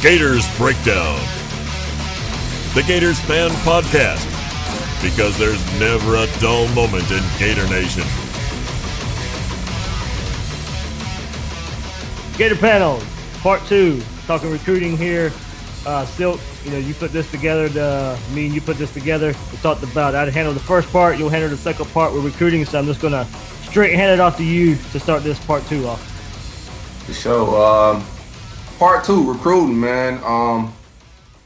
Gators Breakdown. The Gators Fan Podcast. Because there's never a dull moment in Gator Nation. Gator panel, part two, talking recruiting here. Uh, Silk, you know, you put this together. The, me and you put this together. We talked about I'd handle the first part. You'll handle the second part with recruiting. So I'm just gonna straight hand it off to you to start this part two off. The show. Um, part two, recruiting, man. Um,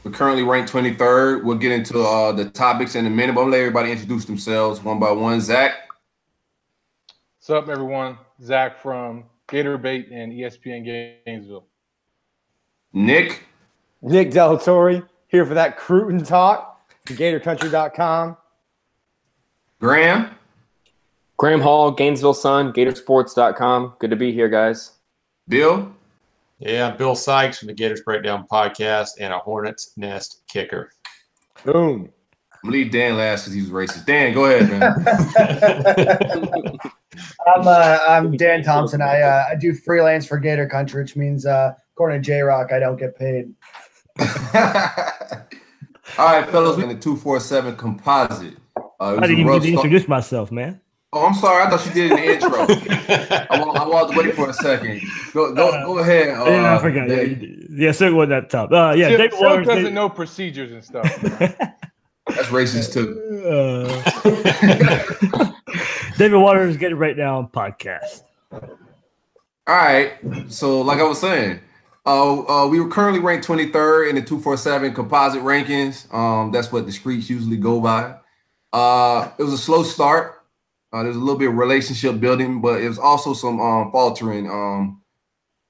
we're currently ranked 23rd. We'll get into uh, the topics in a minute, but I'm gonna let everybody introduce themselves one by one. Zach, What's up, everyone? Zach from Gator Bait and ESPN Gainesville. Nick, Nick Delatorre here for that Cruton talk. GatorCountry.com. Graham, Graham Hall, Gainesville Sun, Gatorsports.com. Good to be here, guys. Bill, Yeah, I'm Bill Sykes from the Gators Breakdown podcast and a Hornets Nest kicker. Boom. I'm gonna leave Dan last because he was racist. Dan, go ahead, man. I'm uh, I'm Dan Thompson. I uh, I do freelance for Gator Country, which means uh, according to J Rock, I don't get paid. All right, fellas, we're in the 247 composite. Uh, I didn't even get to start- introduce myself, man. Oh, I'm sorry. I thought you did an intro. I, wa- I walked away for a second. Go, go, go ahead. Uh, yeah, I forgot. Yeah, Dave. you did. yeah, Silk wasn't that top. Uh, yeah, Silk, David Silk Waters. doesn't David- know procedures and stuff. That's racist too. Uh, David Waters getting right now on podcast. All right. So, like I was saying, uh, uh, we were currently ranked 23rd in the 247 composite rankings. Um, that's what the streets usually go by. Uh, it was a slow start. Uh, there was a little bit of relationship building, but it was also some um, faltering. Um,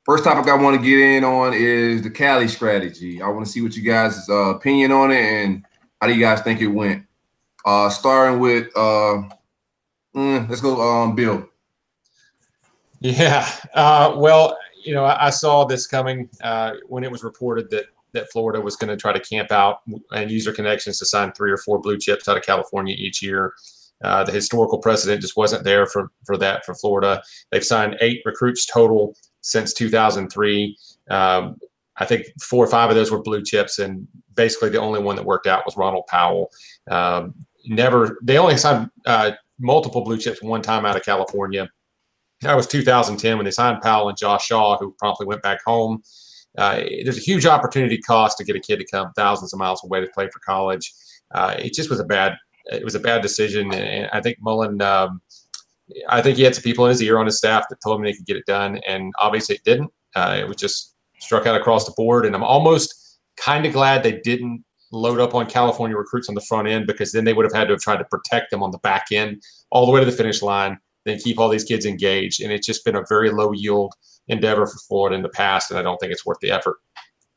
first topic I want to get in on is the Cali strategy. I want to see what you guys' uh, opinion on it and how do you guys think it went. Uh, starting with, uh, mm, let's go, um, Bill. Yeah. Uh, well, you know, I, I saw this coming uh, when it was reported that that Florida was going to try to camp out and use their connections to sign three or four blue chips out of California each year. Uh, the historical precedent just wasn't there for for that for Florida. They've signed eight recruits total since 2003. Um, I think four or five of those were blue chips, and basically the only one that worked out was Ronald Powell. Um, never, they only signed uh, multiple blue chips one time out of California. That was 2010 when they signed Powell and Josh Shaw, who promptly went back home. Uh, there's a huge opportunity cost to get a kid to come thousands of miles away to play for college. Uh, it just was a bad, it was a bad decision, and I think Mullen. Um, I think he had some people in his ear on his staff that told him they could get it done, and obviously it didn't. Uh, it was just struck out across the board, and I'm almost kind of glad they didn't load up on California recruits on the front end because then they would have had to have tried to protect them on the back end all the way to the finish line, then keep all these kids engaged, and it's just been a very low yield endeavor for Florida in the past, and I don't think it's worth the effort.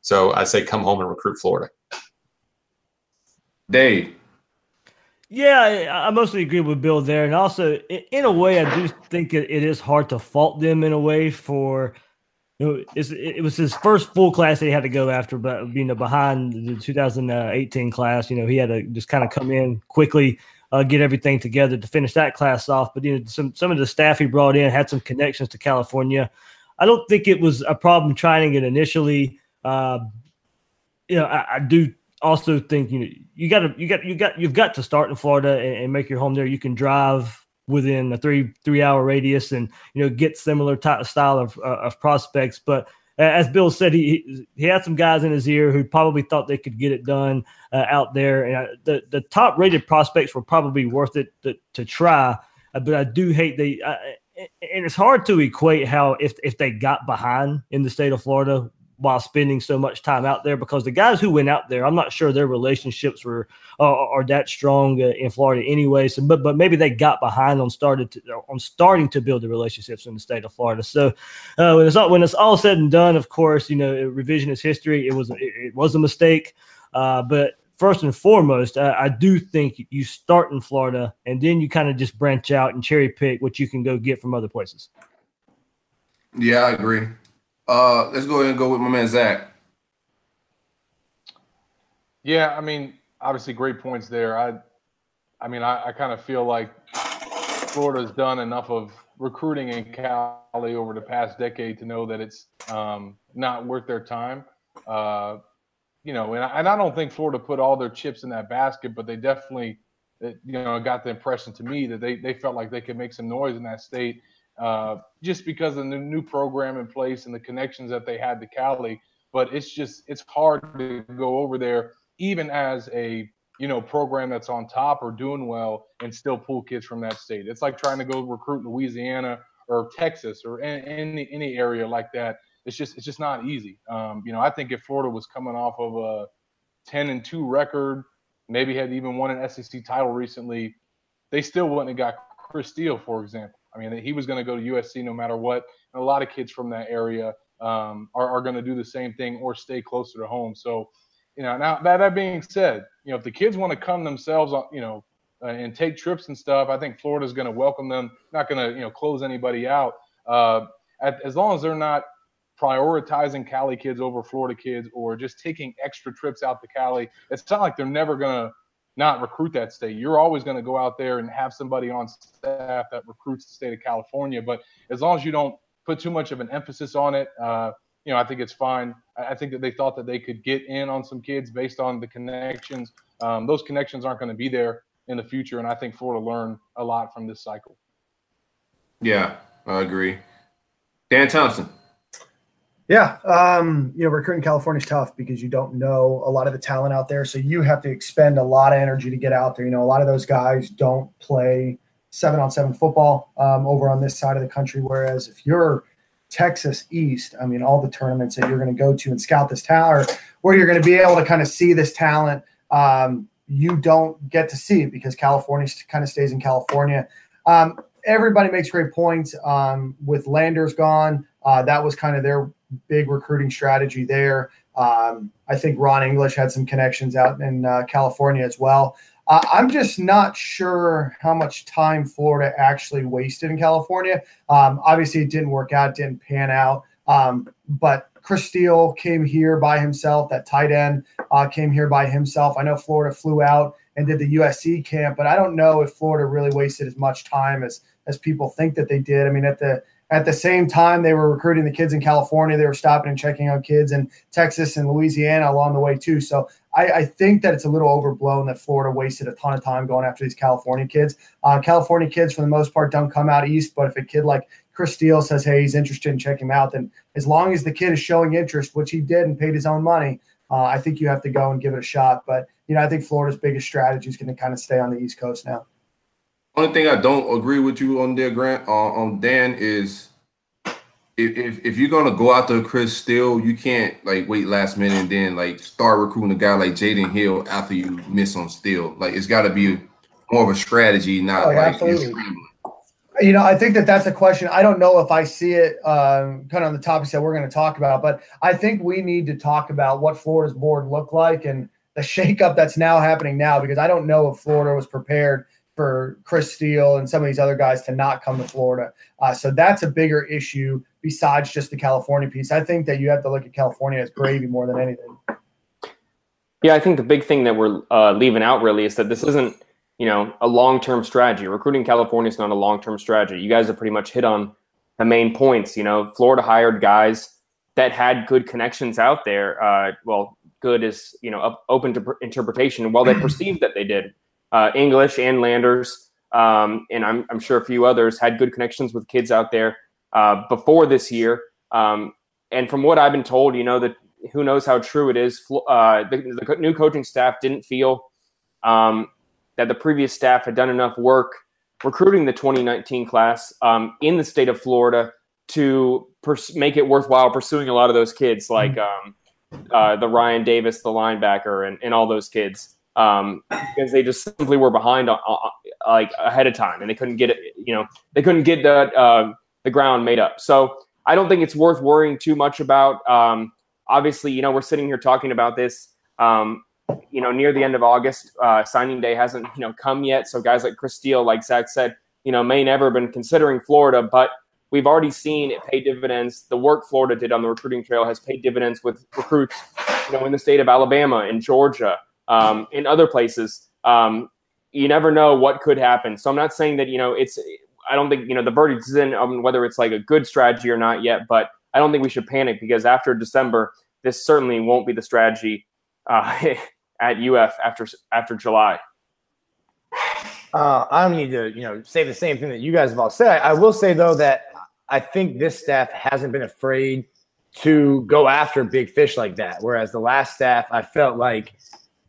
So I say come home and recruit Florida. Dave. Yeah, I mostly agree with Bill there, and also in a way, I do think it, is hard to fault them in a way for. You know, it was his first full class that he had to go after, but being behind the 2018 class, you know, he had to just kind of come in quickly, uh, get everything together to finish that class off. But you know, some some of the staff he brought in had some connections to California. I don't think it was a problem trying it initially. Uh, you know, I, I do also think you know you got to you got you got you've got to start in Florida and, and, make your home there. You can drive within a three three hour radius and you know get similar type style of uh, of prospects. But as Bill said, he he had some guys in his ear who probably thought they could get it done uh, out there. And uh, the the top rated prospects were probably worth it to, to try. Uh, but I do hate the. and it's hard to equate how if if they got behind in the state of Florida while spending so much time out there because the guys who went out there, I'm not sure their relationships were uh, are that strong uh, in Florida anyway. So, but but maybe they got behind on started to, on starting to build the relationships in the state of Florida. So uh, when it's all when it's all said and done, of course, you know, revisionist history, it was it, it was a mistake. Uh, but first and foremost, I, I do think you start in Florida and then you kind of just branch out and cherry pick what you can go get from other places. Yeah, I agree. Uh, let's go ahead and go with my man Zach. Yeah, I mean, obviously, great points there. I, I mean, I, I kind of feel like Florida's done enough of recruiting in Cali over the past decade to know that it's um, not worth their time. Uh, you know, and I, and I don't think Florida put all their chips in that basket, but they definitely, you know, got the impression to me that they they felt like they could make some noise in that state uh, just because of the new program in place and the connections that they had to Cali. But it's just it's hard to go over there, even as a you know program that's on top or doing well, and still pull kids from that state. It's like trying to go recruit Louisiana or Texas or any any area like that. It's just it's just not easy. Um, you know, I think if Florida was coming off of a 10 and 2 record, maybe had even won an SEC title recently, they still wouldn't have got Chris Steele, for example. I mean, he was going to go to USC no matter what. And a lot of kids from that area um, are, are going to do the same thing or stay closer to home. So, you know, now that, that being said, you know, if the kids want to come themselves, you know, uh, and take trips and stuff, I think Florida's going to welcome them. Not going to, you know, close anybody out. Uh, at, as long as they're not prioritizing Cali kids over Florida kids or just taking extra trips out to Cali, it's not like they're never going to not recruit that state. You're always going to go out there and have somebody on staff that recruits the state of California. But as long as you don't put too much of an emphasis on it, uh, you know, I think it's fine. I think that they thought that they could get in on some kids based on the connections. Um, those connections aren't going to be there in the future, and I think Florida learned a lot from this cycle. Yeah, I agree. Dan Thompson. Yeah, um, you know, recruiting California is tough because you don't know a lot of the talent out there, so you have to expend a lot of energy to get out there. You know, a lot of those guys don't play seven on seven football um, over on this side of the country, whereas if you're Texas East, I mean, all the tournaments that you're going to go to and scout this talent, where you're going to be able to kind of see this talent, um, you don't get to see it because California kind of stays in California. Um, everybody makes great points. Um, with Landers gone, uh, that was kind of their big recruiting strategy there. Um, I think Ron English had some connections out in uh, California as well. Uh, I'm just not sure how much time Florida actually wasted in California. Um, obviously, it didn't work out, didn't pan out. Um, but Chris Steele came here by himself. That tight end uh, came here by himself. I know Florida flew out and did the USC camp, but I don't know if Florida really wasted as much time as as people think that they did. I mean, at the at the same time, they were recruiting the kids in California. They were stopping and checking out kids in Texas and Louisiana along the way too. So I, I think that it's a little overblown that Florida wasted a ton of time going after these California kids. Uh, California kids, for the most part, don't come out east. But if a kid like Chris Steele says, "Hey, he's interested in checking him out," then as long as the kid is showing interest, which he did and paid his own money, uh, I think you have to go and give it a shot. But you know, I think Florida's biggest strategy is going to kind of stay on the East Coast now. Only thing I don't agree with you on there, Grant, uh, on Dan is if, if, if you're gonna go out to Chris Steele, you can't like wait last minute and then like start recruiting a guy like Jaydon Hill after you miss on Steele. Like it's got to be more of a strategy, not oh, like absolutely. You know, I think that that's a question. I don't know if I see it um, kind of on the topics that we're going to talk about, but I think we need to talk about what Florida's board looked like and the shakeup that's now happening now because I don't know if Florida was prepared for Chris Steele and some of these other guys to not come to Florida. Uh, so that's a bigger issue besides just the California piece. I think that you have to look at California as gravy more than anything. Yeah, I think the big thing that we're uh, leaving out really is that this isn't, you know, a long-term strategy. Recruiting California is not a long-term strategy. You guys have pretty much hit on the main points. You know, Florida hired guys that had good connections out there. Uh, well, good is you know up, open to interpretation. While they perceived that they did, uh, English and Landers, um, and I'm, I'm sure a few others had good connections with kids out there uh, before this year. Um, and from what I've been told, you know that who knows how true it is. Uh, the, the new coaching staff didn't feel um, that the previous staff had done enough work recruiting the 2019 class um, in the state of Florida to pers- make it worthwhile pursuing a lot of those kids, like um, uh, the Ryan Davis, the linebacker, and, and all those kids, um, because they just simply were behind, uh, uh, like ahead of time, and they couldn't get it. You know, they couldn't get the uh, the ground made up. So I don't think it's worth worrying too much about. Um, obviously, you know, we're sitting here talking about this. Um, you know, near the end of August, uh, signing day hasn't you know come yet. So guys like Chris Steele, like Zach said, you know, may never have been considering Florida, but we've already seen it pay dividends. The work Florida did on the recruiting trail has paid dividends with recruits, you know, in the state of Alabama, in Georgia, um, in other places. Um, you never know what could happen. So I'm not saying that you know it's. I don't think you know the verdict is in on whether it's like a good strategy or not yet, but I don't think we should panic because after December, this certainly won't be the strategy uh, at UF after after July. Uh, I don't need to, you know, say the same thing that you guys have all said. I will say though that I think this staff hasn't been afraid to go after big fish like that. Whereas the last staff, I felt like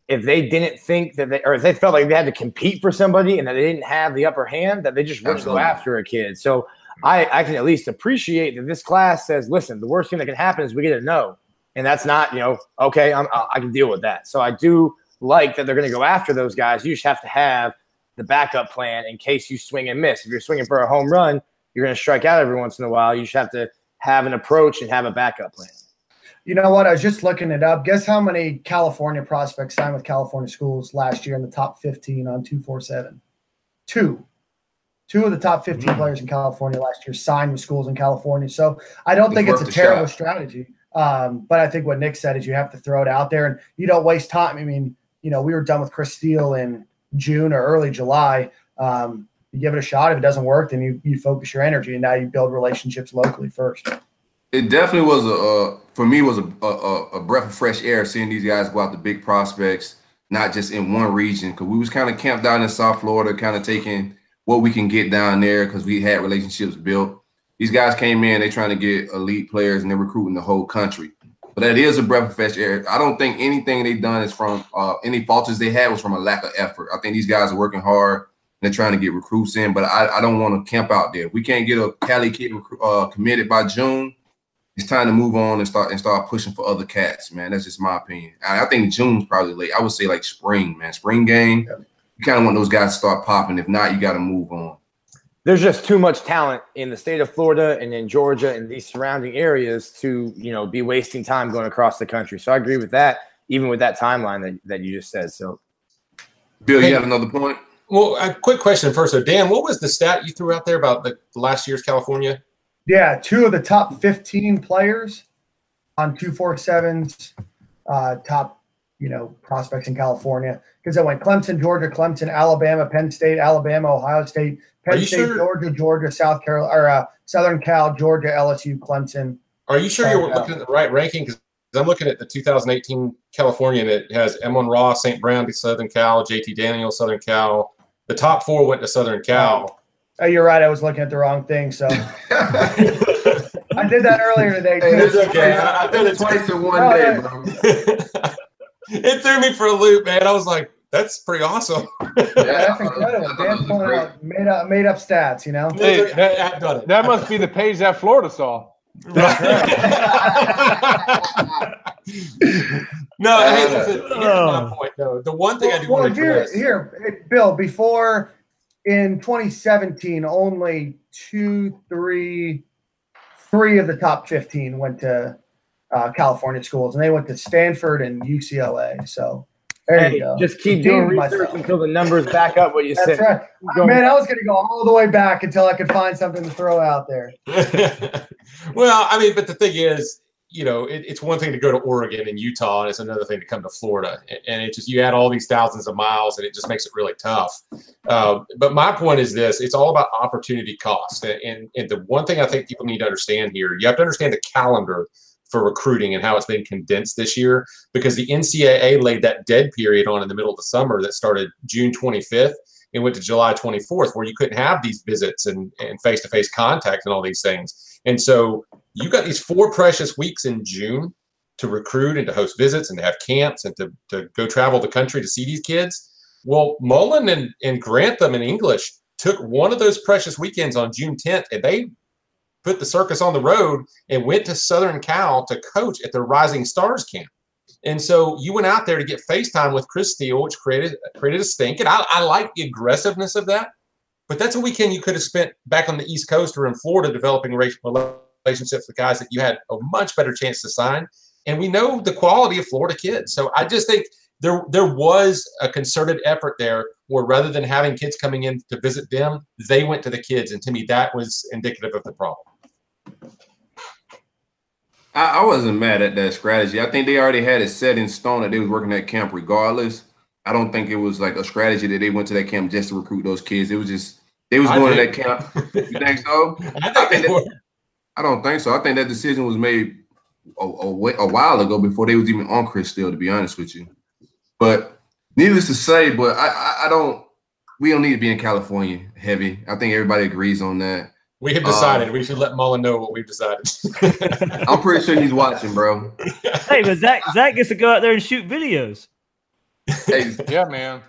if they didn't think that they, or if they felt like they had to compete for somebody and that they didn't have the upper hand, that they just wouldn't go after a kid. So I, I can at least appreciate that this class says, listen, the worst thing that can happen is we get a no. And that's not, you know, okay, I'm, I I can deal with that. So I do like that they're going to go after those guys. You just have to have the backup plan in case you swing and miss. If you're swinging for a home run, you're going to strike out every once in a while. You just have to have an approach and have a backup plan. You know what? I was just looking it up. Guess how many California prospects signed with California schools last year in the top 15 on 247? Two. Two of the top 15 players in California last year signed with schools in California. So I don't It's think it's a terrible shot. strategy. Um, but I think what Nick said is you have to throw it out there and you don't waste time. I mean, you know, we were done with Chris Steele in June or early July. Um, you give it a shot. If it doesn't work, then you, you focus your energy and now you build relationships locally first. It definitely was a uh, for me was a, a a breath of fresh air seeing these guys go out to big prospects, not just in one region. Because we was kind of camped down in South Florida, kind of taking what we can get down there because we had relationships built. These guys came in, they trying to get elite players, and they're recruiting the whole country. But that is a breath of fresh air. I don't think anything they done is from uh, any falters they had was from a lack of effort. I think these guys are working hard. They're trying to get recruits in, but I, I don't want to camp out there. We can't get a Cali kid uh, committed by June, it's time to move on and start and start pushing for other cats, man. That's just my opinion. I, I think June's probably late. I would say like spring, man. Spring game. You kind of want those guys to start popping. If not, you got to move on. There's just too much talent in the state of Florida and in Georgia and these surrounding areas to, you know, be wasting time going across the country. So I agree with that, even with that timeline that, that you just said. So Bill, you had another point? Well, a quick question first. So, Dan, what was the stat you threw out there about the last year's California? Yeah, two of the top 15 players on 247's uh, top, you know, prospects in California. Because I went Clemson, Georgia, Clemson, Alabama, Penn State, Alabama, Ohio State, Penn State, sure- Georgia, Georgia, South Carolina, or uh, Southern Cal, Georgia, LSU, Clemson. Are you sure you're looking at the right ranking? Because I'm looking at the 2018 California, and it has Amon-Ra, St. Brown, Southern Cal, JT Daniel, Southern Cal. The top four went to Southern Cal. Oh, you're right. I was looking at the wrong thing. So I did that earlier today. Hey, too. it's okay. I, I did it twice in one Oh, day, bro. it threw me for a loop, man. I was like, that's pretty awesome. Yeah, that's incredible. Dan's pulling out made up, made up stats, you know? Hey, that, I've done it. that must be the page that Florida saw. No, hey, listen, here's my oh. point, though. The one thing I do well, want to here, address. here, Bill. Before in 2017, only two, three, three of the top 15 went to uh, California schools, and they went to Stanford and UCLA. So there hey, you go. just keep doing Redeemed research myself. until the numbers back up what you That's said. right. Go- Man, I was going to go all the way back until I could find something to throw out there. well, I mean, but the thing is, you know, it, it's one thing to go to Oregon and Utah, and it's another thing to come to Florida. And it just, you add all these thousands of miles, and it just makes it really tough. Uh, but my point is this it's all about opportunity cost. And, and, and the one thing I think people need to understand here, you have to understand the calendar for recruiting and how it's been condensed this year because the NCAA laid that dead period on in the middle of the summer that started June 25th and went to July 24th, where you couldn't have these visits and and face to face contact and all these things. And so you got these four precious weeks in June to recruit and to host visits and to have camps and to, to go travel the country to see these kids. Well, Mullen and, and Grantham in English took one of those precious weekends on June 10th and they put the circus on the road and went to Southern Cal to coach at the Rising Stars camp. And so you went out there to get FaceTime with Chris Steele, which created created a stink. And I, I like the aggressiveness of that. But that's a weekend you could have spent back on the East Coast or in Florida developing relationships with guys that you had a much better chance to sign. And we know the quality of Florida kids. So I just think there there was a concerted effort there where rather than having kids coming in to visit them, they went to the kids. And to me, that was indicative of the problem. I, I wasn't mad at that strategy. I think they already had it set in stone that they was working at camp regardless. I don't think it was like a strategy that they went to that camp just to recruit those kids. It was just they was I going to that camp. You think so? I think they were. I don't think so. I think that decision was made a, a, wa- a while ago before they was even on Chris Steele, to be honest with you. But needless to say, but I, I, I don't. We don't need to be in California heavy. I think everybody agrees on that. We have Um, decided we should let Mullen know what we've decided. I'm pretty sure he's watching, bro. hey, but Zach Zach gets to go out there and shoot videos. Yeah, man.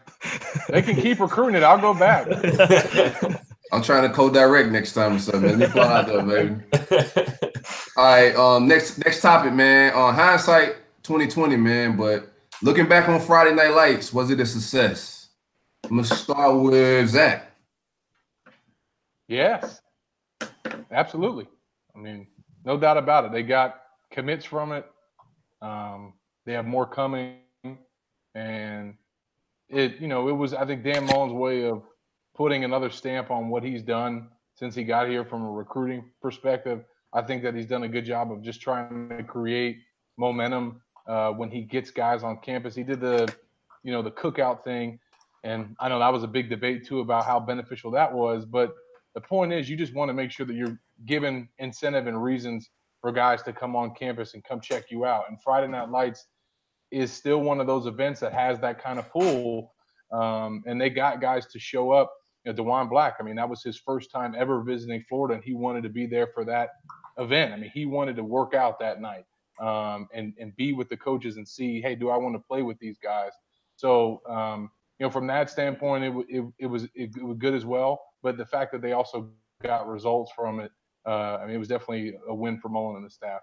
They can keep recruiting it. I'll go back. I'm trying to co-direct next time or something. Let me fly out there, baby. All right. Um. Next next topic, man. On hindsight, 2020, man. But looking back on Friday Night Lights, was it a success? I'm gonna start with Zach. Yes, absolutely. I mean, no doubt about it. They got commits from it. Um, they have more coming, and it, you know, it was I think Dan Mullen's way of putting another stamp on what he's done since he got here from a recruiting perspective. I think that he's done a good job of just trying to create momentum uh, when he gets guys on campus. He did the, you know, the cookout thing, and I know that was a big debate too about how beneficial that was. But the point is, you just want to make sure that you're given incentive and reasons for guys to come on campus and come check you out. And Friday Night Lights is still one of those events that has that kind of pull. Um, and they got guys to show up. You know, Diwun Black, I mean, that was his first time ever visiting Florida, and he wanted to be there for that event. I mean, he wanted to work out that night um, and and be with the coaches and see, hey, do I want to play with these guys? So, um, you know, from that standpoint, it, it, it was it, was good as well. But the fact that they also got results from it, uh, I mean, it was definitely a win for Mullen and the staff.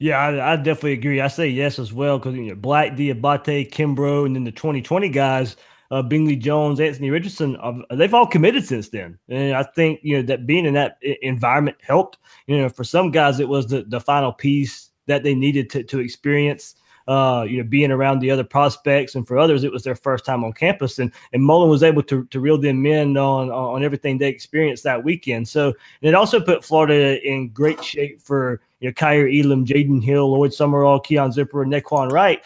Yeah, I, I definitely agree. I say yes as well because you know Black, Diabate, Kimbrough, and then the 2020 guys, uh, Bingley Jones, Anthony Richardson, uh, they've all committed since then. And I think you know that being in that environment helped. You know, for some guys, it was the the final piece that they needed to to experience. Uh, you know, being around the other prospects, and for others, it was their first time on campus, and and Mullen was able to to reel them in on on everything they experienced that weekend. So and it also put Florida in great shape for you know Kaiir Elam, Jaydon Hill, Lloyd Summerall, Keon Zipper, and Nay'Quan Wright.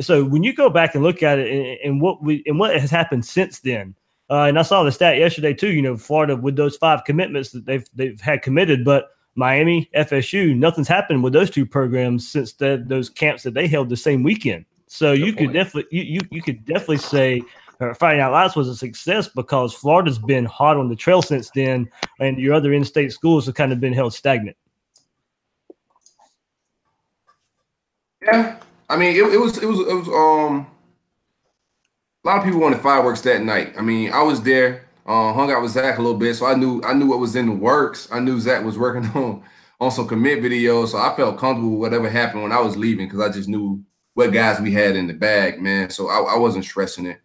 So when you go back and look at it and, and what we and what has happened since then, uh, and I saw the stat yesterday too. You know, Florida with those five commitments that they've they've had committed, but Miami, FSU, nothing's happened with those two programs since the, those camps that they held the same weekend. So you could definitely you, you you could definitely say uh, Friday Night Lights was a success because Florida's been hot on the trail since then, and your other in-state schools have kind of been held stagnant. Yeah, I mean, it, it was it was it was um a lot of people wanted fireworks that night. I mean, I was there, uh, hung out with Zach a little bit, so I knew I knew what was in the works. I knew Zach was working on on some commit videos, so I felt comfortable with whatever happened when I was leaving because I just knew what guys we had in the bag, man. So I, I wasn't stressing it.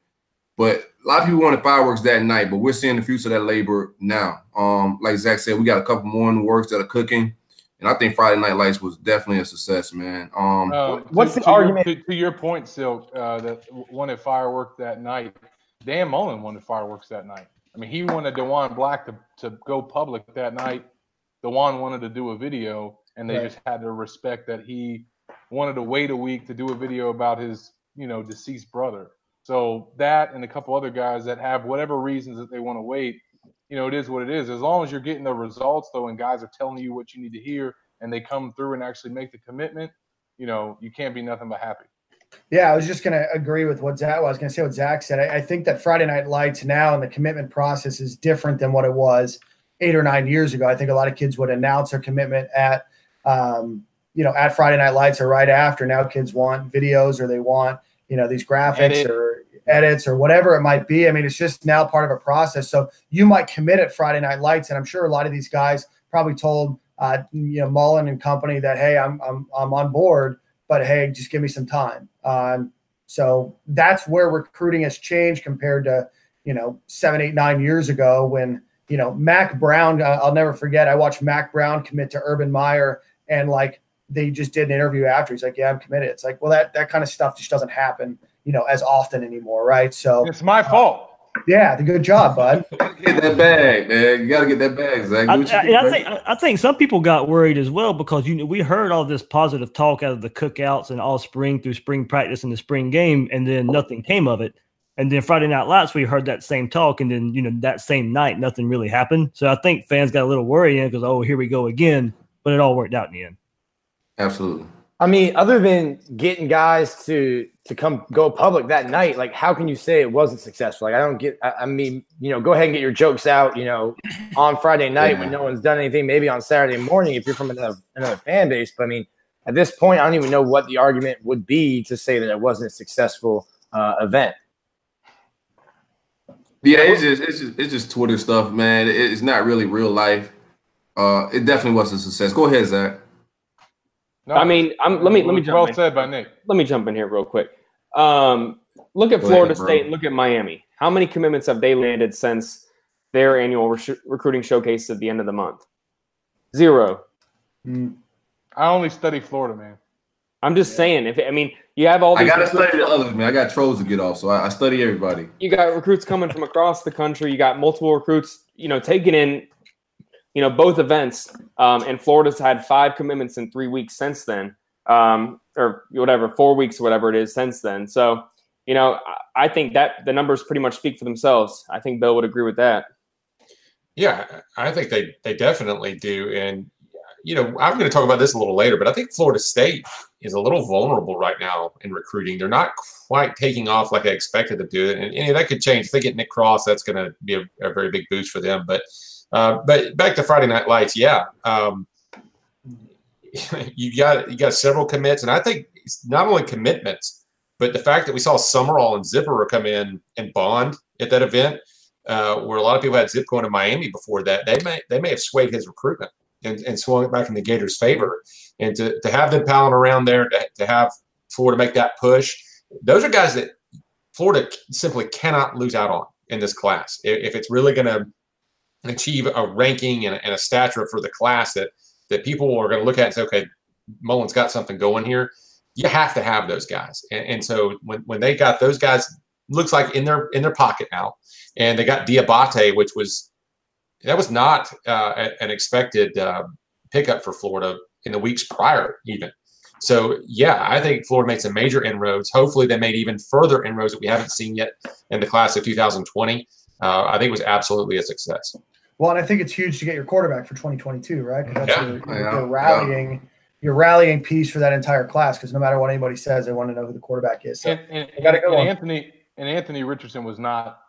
But a lot of people wanted fireworks that night, but we're seeing the future of that labor now. Um, like Zach said, we got a couple more in the works that are cooking. And I think Friday Night Lights was definitely a success, man. Um, Uh, What's to, the to your- argument- to, to your point, Silk, uh, that wanted fireworks that night. Dan Mullen wanted fireworks that night. I mean, he wanted Diwun Black to, to go public that night. Diwun wanted to do a video, and they Right. just had to respect that he wanted to wait a week to do a video about his, you know, deceased brother. So that and a couple other guys that have whatever reasons that they want to wait, you know, it is what it is. As long as you're getting the results though, and guys are telling you what you need to hear, and they come through and actually make the commitment, you know, you can't be nothing but happy. Yeah, I was just going to agree with what Zach. Well, I was going to say what Zach said. I, I, think that Friday Night Lights now and the commitment process is different than what it was eight or nine years ago. I think a lot of kids would announce their commitment at, um, you know, at Friday Night Lights or right after. Now kids want videos or they want, you know, these graphics or edits or whatever it might be. I mean, it's just now part of a process. So you might commit at Friday Night Lights, and I'm sure a lot of these guys probably told, uh, you know, Mullen and company that, hey, I'm I'm I'm on board but hey, just give me some time. Um, so that's where recruiting has changed compared to, you know, seven, eight, nine years ago when, you know, Mac Brown, I'll never forget, I watched Mac Brown commit to Urban Meyer and like they just did an interview after. He's like, yeah, I'm committed. It's like, well, that, that kind of stuff just doesn't happen, you know, as often anymore. Right. So it's my uh, fault. Yeah, the good job, bud. get that bag, man. You got to get that bag, Zach. I, I, I, think I think some people got worried as well because you know we heard all this positive talk out of the cookouts and all spring through spring practice and the spring game, and then nothing came of it. And then Friday Night Lights, we heard that same talk, and then you know that same night, nothing really happened. So I think fans got a little worried because oh, here we go again. But it all worked out in the end. Absolutely. I mean, other than getting guys to to come go public that night, like how can you say it wasn't successful? Like I don't get. I, I mean, you know, go ahead and get your jokes out. You know, on Friday night yeah. when no one's done anything. Maybe on Saturday morning if you're from another another fan base. But I mean, at this point, I don't even know what the argument would be to say that it wasn't a successful uh, event. Yeah, it's just it's just it's just Twitter stuff, man. It's not really real life. Uh, it definitely was a success. Go ahead, Zach. No, I mean, I'm, let me let me jump well in. said by Nick. Let me jump in here real quick. Um, look at Go Florida ahead, State look at Miami. How many commitments have they landed since their annual re- recruiting showcase at the end of the month? Zero. Mm. I only study Florida, man. I'm just yeah. saying. If I mean, you have all. I gotta study the others, man. I got trolls to get off, so I, I study everybody. You got recruits coming from across the country. You got multiple recruits. You know, taking in you know, both events. Um, and Florida's had five commitments in three weeks since then, um, or whatever, four weeks, or whatever it is since then. So, you know, I think that the numbers pretty much speak for themselves. I think Bill would agree with that. Yeah, I think they they definitely do. And you know, I'm going to talk about this a little later, but I think Florida State is a little vulnerable right now in recruiting. They're not quite taking off like I expected them to, and, and that could change. If they get Nick Cross, that's going to be a, a very big boost for them. But uh, but back to Friday Night Lights, yeah. Um, you got you got several commits, and I think not only commitments, but the fact that we saw Summerall and Zipper come in and bond at that event, uh, where a lot of people had Zip going to Miami before that, they may they may have swayed his recruitment and, and swung it back in the Gators' favor. And to, to have them palling around there, to, to have Florida make that push, those are guys that Florida simply cannot lose out on in this class. If it's really going to achieve a ranking and and a stature for the class that that people are going to look at and say, okay, Mullen's got something going here. You have to have those guys, and, and so when, when they got those guys, looks like in their in their pocket now, and they got Diabate, which was that was not uh, an expected uh, pickup for Florida in the weeks prior, even. So yeah, I think Florida made some major inroads. Hopefully, they made even further inroads that we haven't seen yet in the class of 2020. Uh, I think it was absolutely a success. Well, and I think it's huge to get your quarterback for 2022, right? Because that's yeah, your, your, yeah, your, rallying, yeah. your rallying piece for that entire class. Because no matter what anybody says, they want to know who the quarterback is. So and, and, got to go. And Anthony and Anthony Richardson was not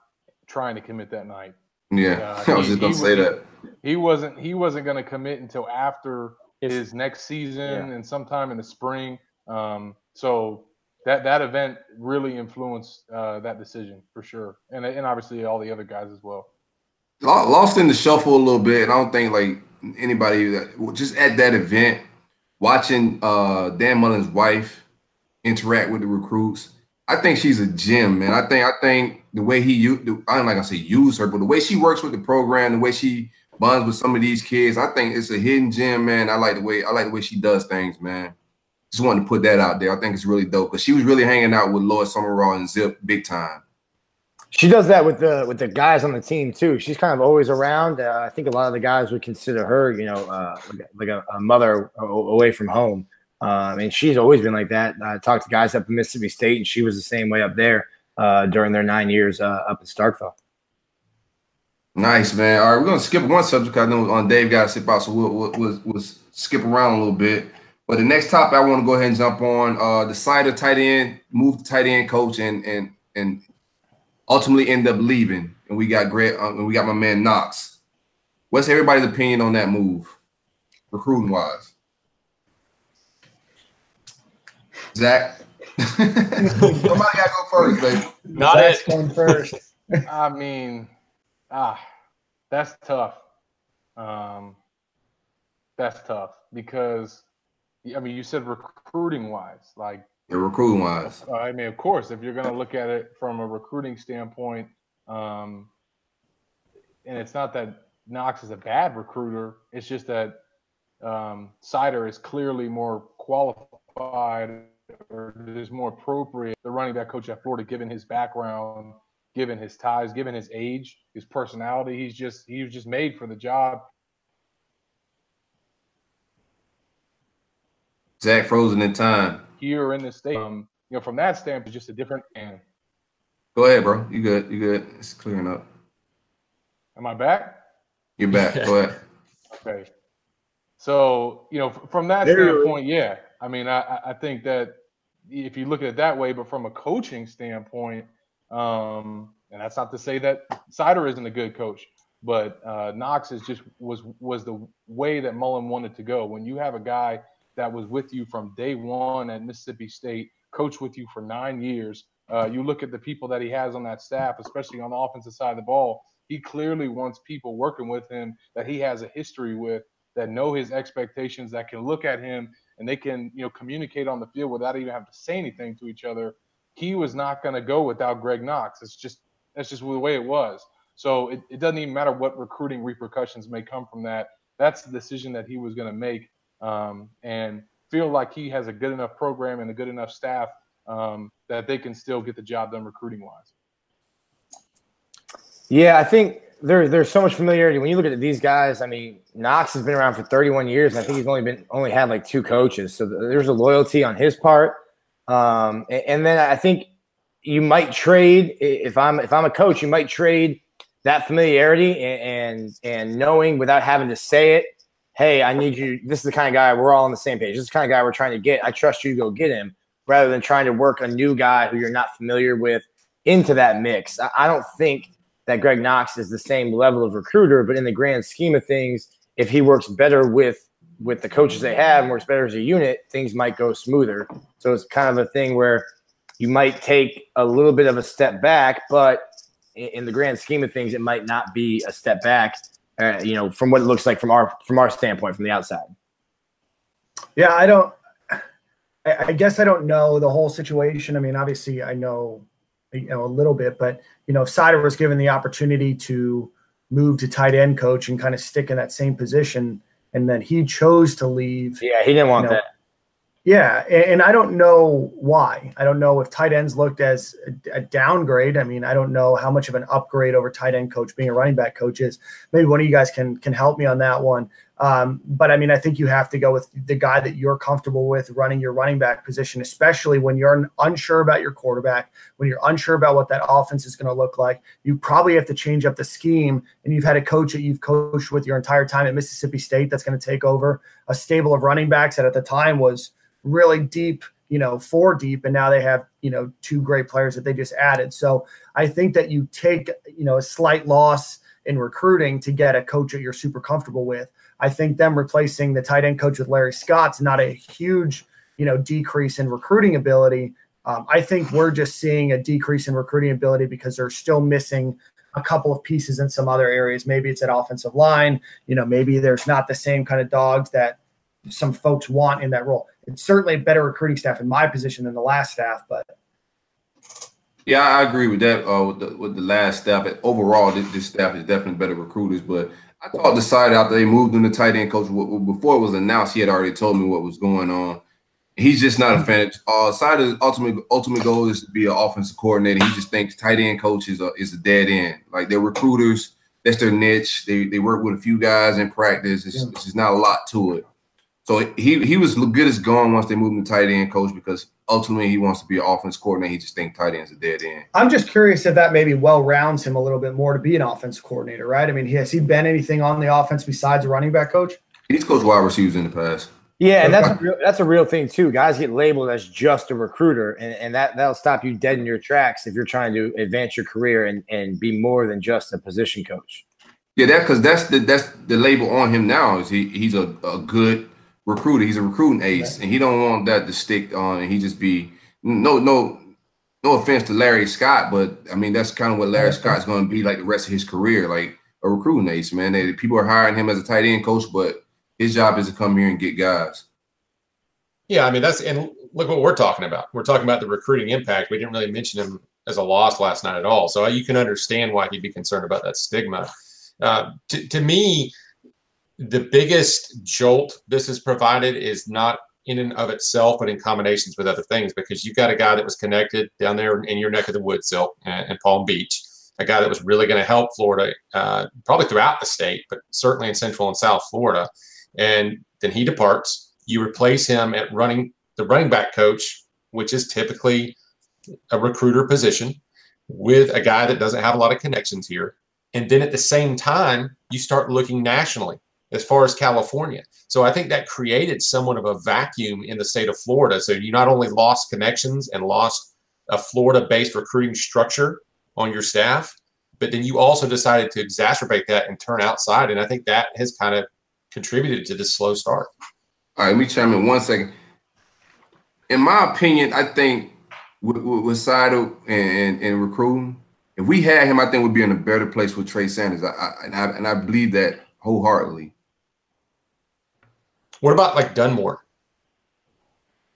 trying to commit that night. Yeah, uh, I was he, just gonna say that he wasn't. He wasn't going to commit until after his next season and sometime in the spring. Um, so that that event really influenced uh, that decision for sure, and and obviously all the other guys as well lost in the shuffle a little bit. I don't think like anybody that just at that event watching uh Dan Mullen's wife interact with the recruits. I think she's a gem, man. I think I think the way he you I don't like I say use her, but the way she works with the program, the way she bonds with some of these kids, I think it's a hidden gem, man. I like the way I like the way she does things, man. Just wanted to put that out there. I think it's really dope because she was really hanging out with Lloyd Summerall and Zip big time. She does that with the with the guys on the team too. She's kind of always around. Uh, I think a lot of the guys would consider her, you know, uh, like, a, a, mother away from home. Um, and she's always been like that. I talked to guys up in Mississippi State, and she was the same way up there uh, during their nine years uh, up in Starkville. Nice, man. All right, we're gonna skip one subject. I know on Dave got to sip out, so we'll, we'll, we'll, we'll skip around a little bit. But the next topic I want to go ahead and jump on uh, the side of tight end, move the tight end coach, and and and ultimately end up leaving. And we got Greg, uh, and we got my man Knox. What's everybody's opinion on that move, recruiting wise? Zach, somebody got to go first, baby. Not Zach's it. going first. I mean, ah, that's tough. Um, that's tough because I mean, you said recruiting wise, like Yeah, recruiting wise, Uh, I mean, of course, if you're going to look at it from a recruiting standpoint, um, and it's not that Knox is a bad recruiter, it's just that um, Sider is clearly more qualified or is more appropriate, the running back coach at Florida, given his background, given his ties, given his age, his personality. He's just he was just made for the job. Zach frozen in time. Here in the state, um, you know, from that standpoint, it's just a different. And Go ahead, bro. You good? You good? It's clearing up. am I back? You're back. Go ahead. Okay. So, you know, from that There standpoint, yeah. I mean, I, I- I think that if you look at it that way, but from a coaching standpoint, um, and that's not to say that Sider isn't a good coach, but uh, Knox is just was was the way that Mullen wanted to go. When you have a guy that was with you from day one at Mississippi State, coached with you for nine years, uh, you look at the people that he has on that staff, especially on the offensive side of the ball. He clearly wants people working with him that he has a history with, that know his expectations, that can look at him and they can, you know, communicate on the field without even having to say anything to each other. He was not going to go without Greg Knox. It's just that's just the way it was. So it, it doesn't even matter what recruiting repercussions may come from that. That's the decision that he was going to make, um, and feel like he has a good enough program and a good enough staff um, that they can still get the job done recruiting wise. Yeah, I think there there's so much familiarity when you look at these guys. I mean, Knox has been around for 31 years, and I think he's only been only had like two coaches, so there's a loyalty on his part. Um, and, and then I think you might trade if I'm if I'm a coach, you might trade that familiarity and and, and knowing without having to say it. Hey, I need you. This is the kind of guy we're all on the same page. This is the kind of guy we're trying to get. I trust you to go get him, rather than trying to work a new guy who you're not familiar with into that mix. I, I don't think that Greg Knox is the same level of recruiter, but in the grand scheme of things, if he works better with with the coaches they have and works better as a unit, things might go smoother. So it's kind of a thing where you might take a little bit of a step back, but in, in the grand scheme of things, it might not be a step back. Uh, you know, from what it looks like from our from our standpoint, from the outside. Yeah, I don't. I, I guess I don't know the whole situation. I mean, obviously, I know you know a little bit, but you know, if Sider was given the opportunity to move to tight end coach and kind of stick in that same position, and then he chose to leave. Yeah, he didn't want you know, that. Yeah, and, I don't know why. I don't know if tight ends looked as a, a downgrade. I mean, I don't know how much of an upgrade over tight end coach being a running back coach is. Maybe one of you guys can can help me on that one. Um, but I mean, I think you have to go with the guy that you're comfortable with running your running back position, especially when you're unsure about your quarterback, when you're unsure about what that offense is going to look like. You probably have to change up the scheme, and you've had a coach that you've coached with your entire time at Mississippi State that's going to take over a stable of running backs that at the time was really deep, you know, four deep, and now they have, you know, two great players that they just added. So I think that you take, you know, a slight loss in recruiting to get a coach that you're super comfortable with. I think them replacing the tight end coach with Larry Scott's not a huge, you know, decrease in recruiting ability. Um, I think we're just seeing a decrease in recruiting ability because they're still missing a couple of pieces in some other areas. Maybe it's at offensive line. You know, maybe there's not the same kind of dogs that some folks want in that role. It's certainly a better recruiting staff in my position than the last staff, but Yeah, I agree with that. Uh, with the, with the last staff, overall, this, this staff is definitely better recruiters. But I talked to Side after they moved him to tight end coach. Before it was announced, he had already told me what was going on. He's just not a fan. Uh, Side's ultimate ultimate goal is to be an offensive coordinator. He just thinks tight end coach is a is a dead end. Like they're recruiters, that's their niche. They they work with a few guys in practice. It's, it's just not a lot to it. So he he was good as gone once they moved him to tight end coach because ultimately he wants to be an offense coordinator. He just thinks tight end's a dead end. I'm just curious if that maybe well rounds him a little bit more to be an offense coordinator, right? I mean, has he been anything on the offense besides a running back coach? He's coached wide receivers in the past. Yeah, and that's a real, that's a real thing too. Guys get labeled as just a recruiter, and, and that that'll stop you dead in your tracks if you're trying to advance your career and, and be more than just a position coach. Yeah, that because that's the that's the label on him now is he he's a, a good recruiter. He's a recruiting ace, and he don't want that to stick on. And he just be no no no offense to Larry Scott, but I mean that's kind of what Larry Scott's going to be like the rest of his career, like a recruiting ace. Man, they, people are hiring him as a tight end coach, but his job is to come here and get guys. Yeah, I mean that's and look what we're talking about. We're talking about the recruiting impact. We didn't really mention him as a loss last night at all, so you can understand why he'd be concerned about that stigma. Uh, to, to me, the biggest jolt this has provided is not in and of itself, but in combinations with other things, because you've got a guy that was connected down there in your neck of the woods, Silk, in Palm Beach, a guy that was really going to help Florida, uh, probably throughout the state, but certainly in Central and South Florida. And then he departs. You replace him at running the running back coach, which is typically a recruiter position, with a guy that doesn't have a lot of connections here. And then at the same time, you start looking nationally as far as California. So I think that created somewhat of a vacuum in the state of Florida. So you not only lost connections and lost a Florida based recruiting structure on your staff, but then you also decided to exacerbate that and turn outside. And I think that has kind of contributed to this slow start. All right, let me chime in one second. In my opinion, I think with, with, with and, and, and recruiting, if we had him, I think we'd be in a better place with Trey Sanders. I, I, and I and I believe that wholeheartedly. What about like Dunmore?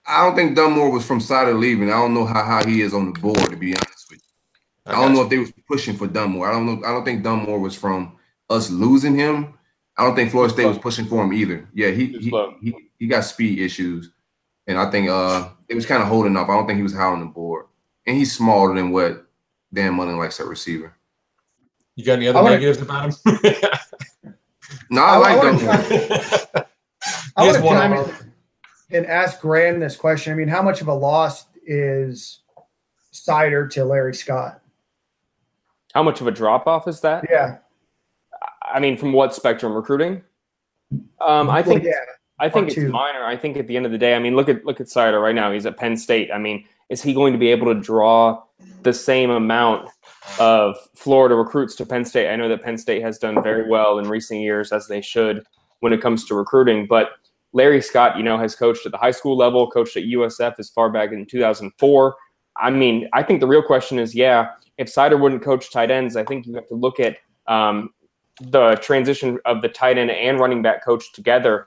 I don't think Dunmore was from Seider leaving. I don't know how, high he is on the board, to be honest with you. I, I don't know you. if they was pushing for Dunmore. I don't know. I don't think Dunmore was from us losing him. I don't think Florida State was pushing for him either. Yeah, he he, he, he got speed issues, and I think uh it was kind of holding up. I don't think he was high on the board, and he's smaller than what Dan Mullen likes at receiver. You got any other wanna, negatives about him? no, I, I like Dunmore. I want to chime in and ask Graham this question. I mean, how much of a loss is Seider to Larry Scott? How much of a drop off is that? Yeah. I mean, from what spectrum recruiting? Um, I think well, yeah, I think it's two. minor. I think at the end of the day, I mean, look at look at Seider right now. He's at Penn State. I mean, is he going to be able to draw the same amount of Florida recruits to Penn State? I know that Penn State has done very well in recent years, as they should when it comes to recruiting. But Larry Scott, you know, has coached at the high school level, coached at USF as far back in 2004. I mean, I think the real question is, yeah, if Seider wouldn't coach tight ends, I think you have to look at um, the transition of the tight end and running back coach together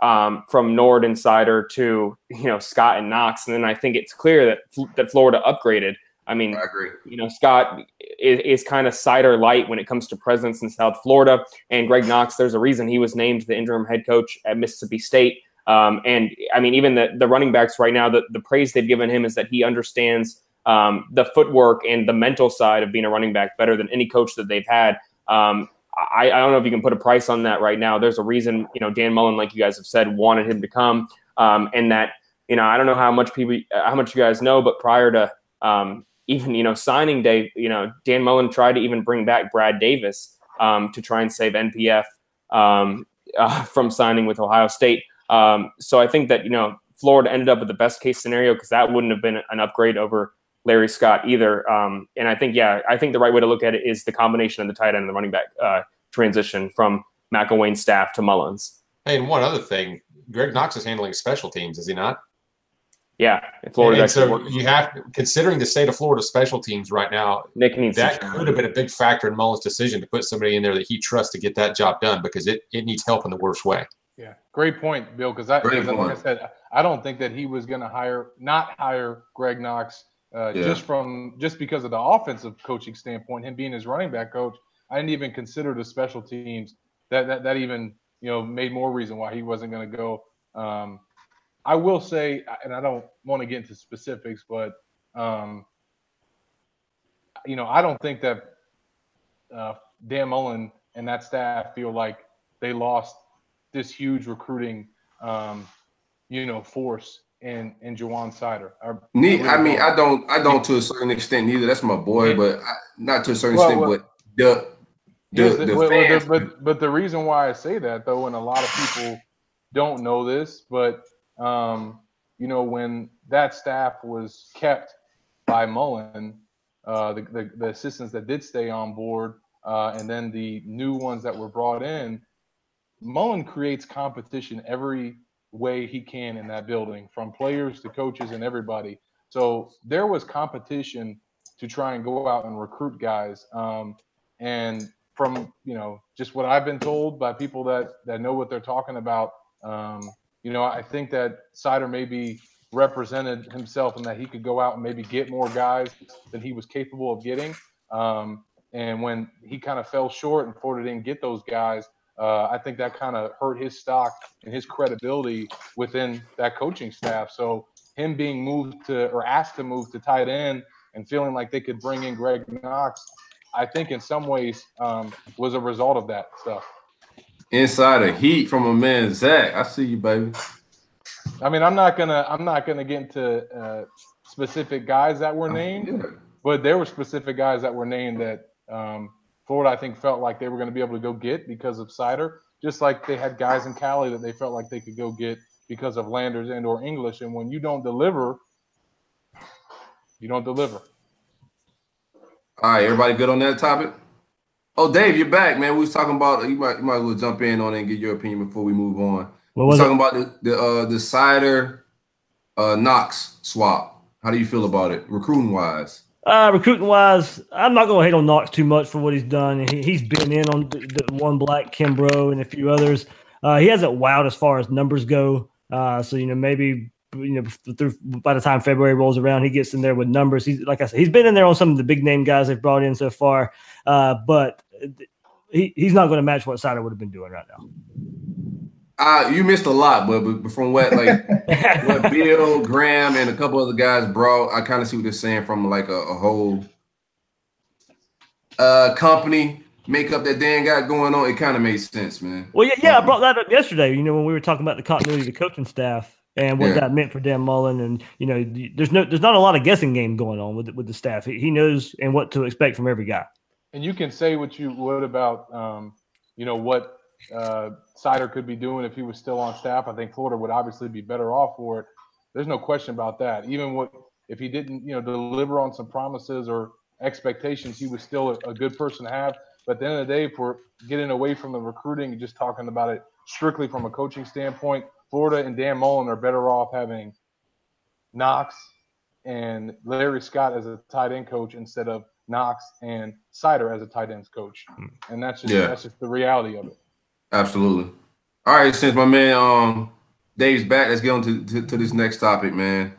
um, from Nord and Seider to you know Scott and Knox, and then I think it's clear that that Florida upgraded. I mean, I. You know, Scott is, is kind of Seider light when it comes to presence in South Florida, and Greg Knox. There's a reason he was named the interim head coach at Mississippi State. Um, and I mean, even the the running backs right now, the, the praise they've given him is that he understands um, the footwork and the mental side of being a running back better than any coach that they've had. Um, I, I, don't know if you can put a price on that right now. There's a reason, you know, Dan Mullen, like you guys have said, wanted him to come, um, and that, you know, I don't know how much people, how much you guys know, but prior to um, even, you know, signing day, you know, Dan Mullen tried to even bring back Brad Davis um, to try and save NPF um, uh, from signing with Ohio State. Um, so I think that you know Florida ended up with the best case scenario because that wouldn't have been an upgrade over Larry Scott either. Um, and I think, yeah, I think the right way to look at it is the combination of the tight end and the running back uh, transition from McElwain's staff to Mullen's. Hey, and one other thing, Greg Knox is handling special teams, is he not? Yeah, Florida. And so you have, considering the state of Florida special teams right now, Nick needs that could have been a big factor in Mullen's decision to put somebody in there that he trusts to get that job done because it, it needs help in the worst way. Yeah, great point, Bill. Because I, like I said, I don't think that he was going to hire, not hire Greg Knox uh, yeah. just from just because of the offensive coaching standpoint, him being his running back coach. I didn't even consider the special teams. That that that even you know made more reason why he wasn't going to go. Um, I will say, and I don't want to get into specifics, but um, you know, I don't think that uh, Dan Mullen and that staff feel like they lost this huge recruiting um, you know, force in in Ja'Juan Seider. I, really I mean, don't. I don't, I don't to a certain extent neither. That's my boy, but I, not to a certain Well, extent. well- but the the, the, the- well, well, the- but but the reason why I say that though, and a lot of people don't know this, but um, you know, when that staff was kept by Mullen, uh, the, the the assistants that did stay on board, uh, and then the new ones that were brought in, Mullen creates competition every way he can in that building, from players to coaches and everybody. So there was competition to try and go out and recruit guys. Um, and from you know just what I've been told by people that that know what they're talking about, um, you know, I think that Seider maybe represented himself and that he could go out and maybe get more guys than he was capable of getting. Um, and when he kind of fell short and Florida didn't get those guys, uh, I think that kind of hurt his stock and his credibility within that coaching staff. So him being moved to or asked to move to tight end and feeling like they could bring in Greg Knox, I think in some ways um, was a result of that stuff. Inside of heat from a man Zach. I see you, baby. I mean, I'm not gonna I'm not gonna get into uh, specific guys that were named, but there were specific guys that were named that um, Florida I think felt like they were going to be able to go get because of Seider, just like they had guys in Cali that they felt like they could go get because of Landers and or English. And when you don't deliver, you don't deliver. All right, everybody good on that topic? Oh, Dave, you're back, man. We was talking about you might you might as well jump in on it and get your opinion before we move on. What we was it? talking about the the uh the Seider uh Knox swap. How do you feel about it, recruiting wise? Uh, recruiting wise, I'm not going to hate on Knox too much for what he's done. He, he's been in on the, Diwun Black Kimbrough and a few others. Uh, he hasn't wowed as far as numbers go. Uh, so you know maybe you know through by the time February rolls around, he gets in there with numbers. He's like I said, he's been in there on some of the big name guys they've brought in so far. Uh, but he, he's not going to match what Seider would have been doing right now. Uh, you missed a lot, but, but from what like what Bill Graham and a couple other guys brought, I kind of see what they're saying from like a, a whole uh company makeup that Dan got going on. It kind of made sense, man. Well, yeah, yeah, I brought that up yesterday. You know, when we were talking about the continuity of the coaching staff and what Yeah. that meant for Dan Mullen, and you know, there's no, there's not a lot of guessing game going on with with the staff. He, he knows and what to expect from every guy. And you can say what you would about, um, you know, what uh, Seider could be doing if he was still on staff. I think Florida would obviously be better off for it. There's no question about that. Even what if he didn't, you know, deliver on some promises or expectations, he was still a, a good person to have. But at the end of the day, if we're getting away from the recruiting and just talking about it strictly from a coaching standpoint, Florida and Dan Mullen are better off having Knox and Larry Scott as a tight end coach instead of Knox and Seider as a tight ends coach. And that's just Yeah. that's just the reality of it. Absolutely. All right, since my man um Dave's back, let's get on to, to, to this next topic, man.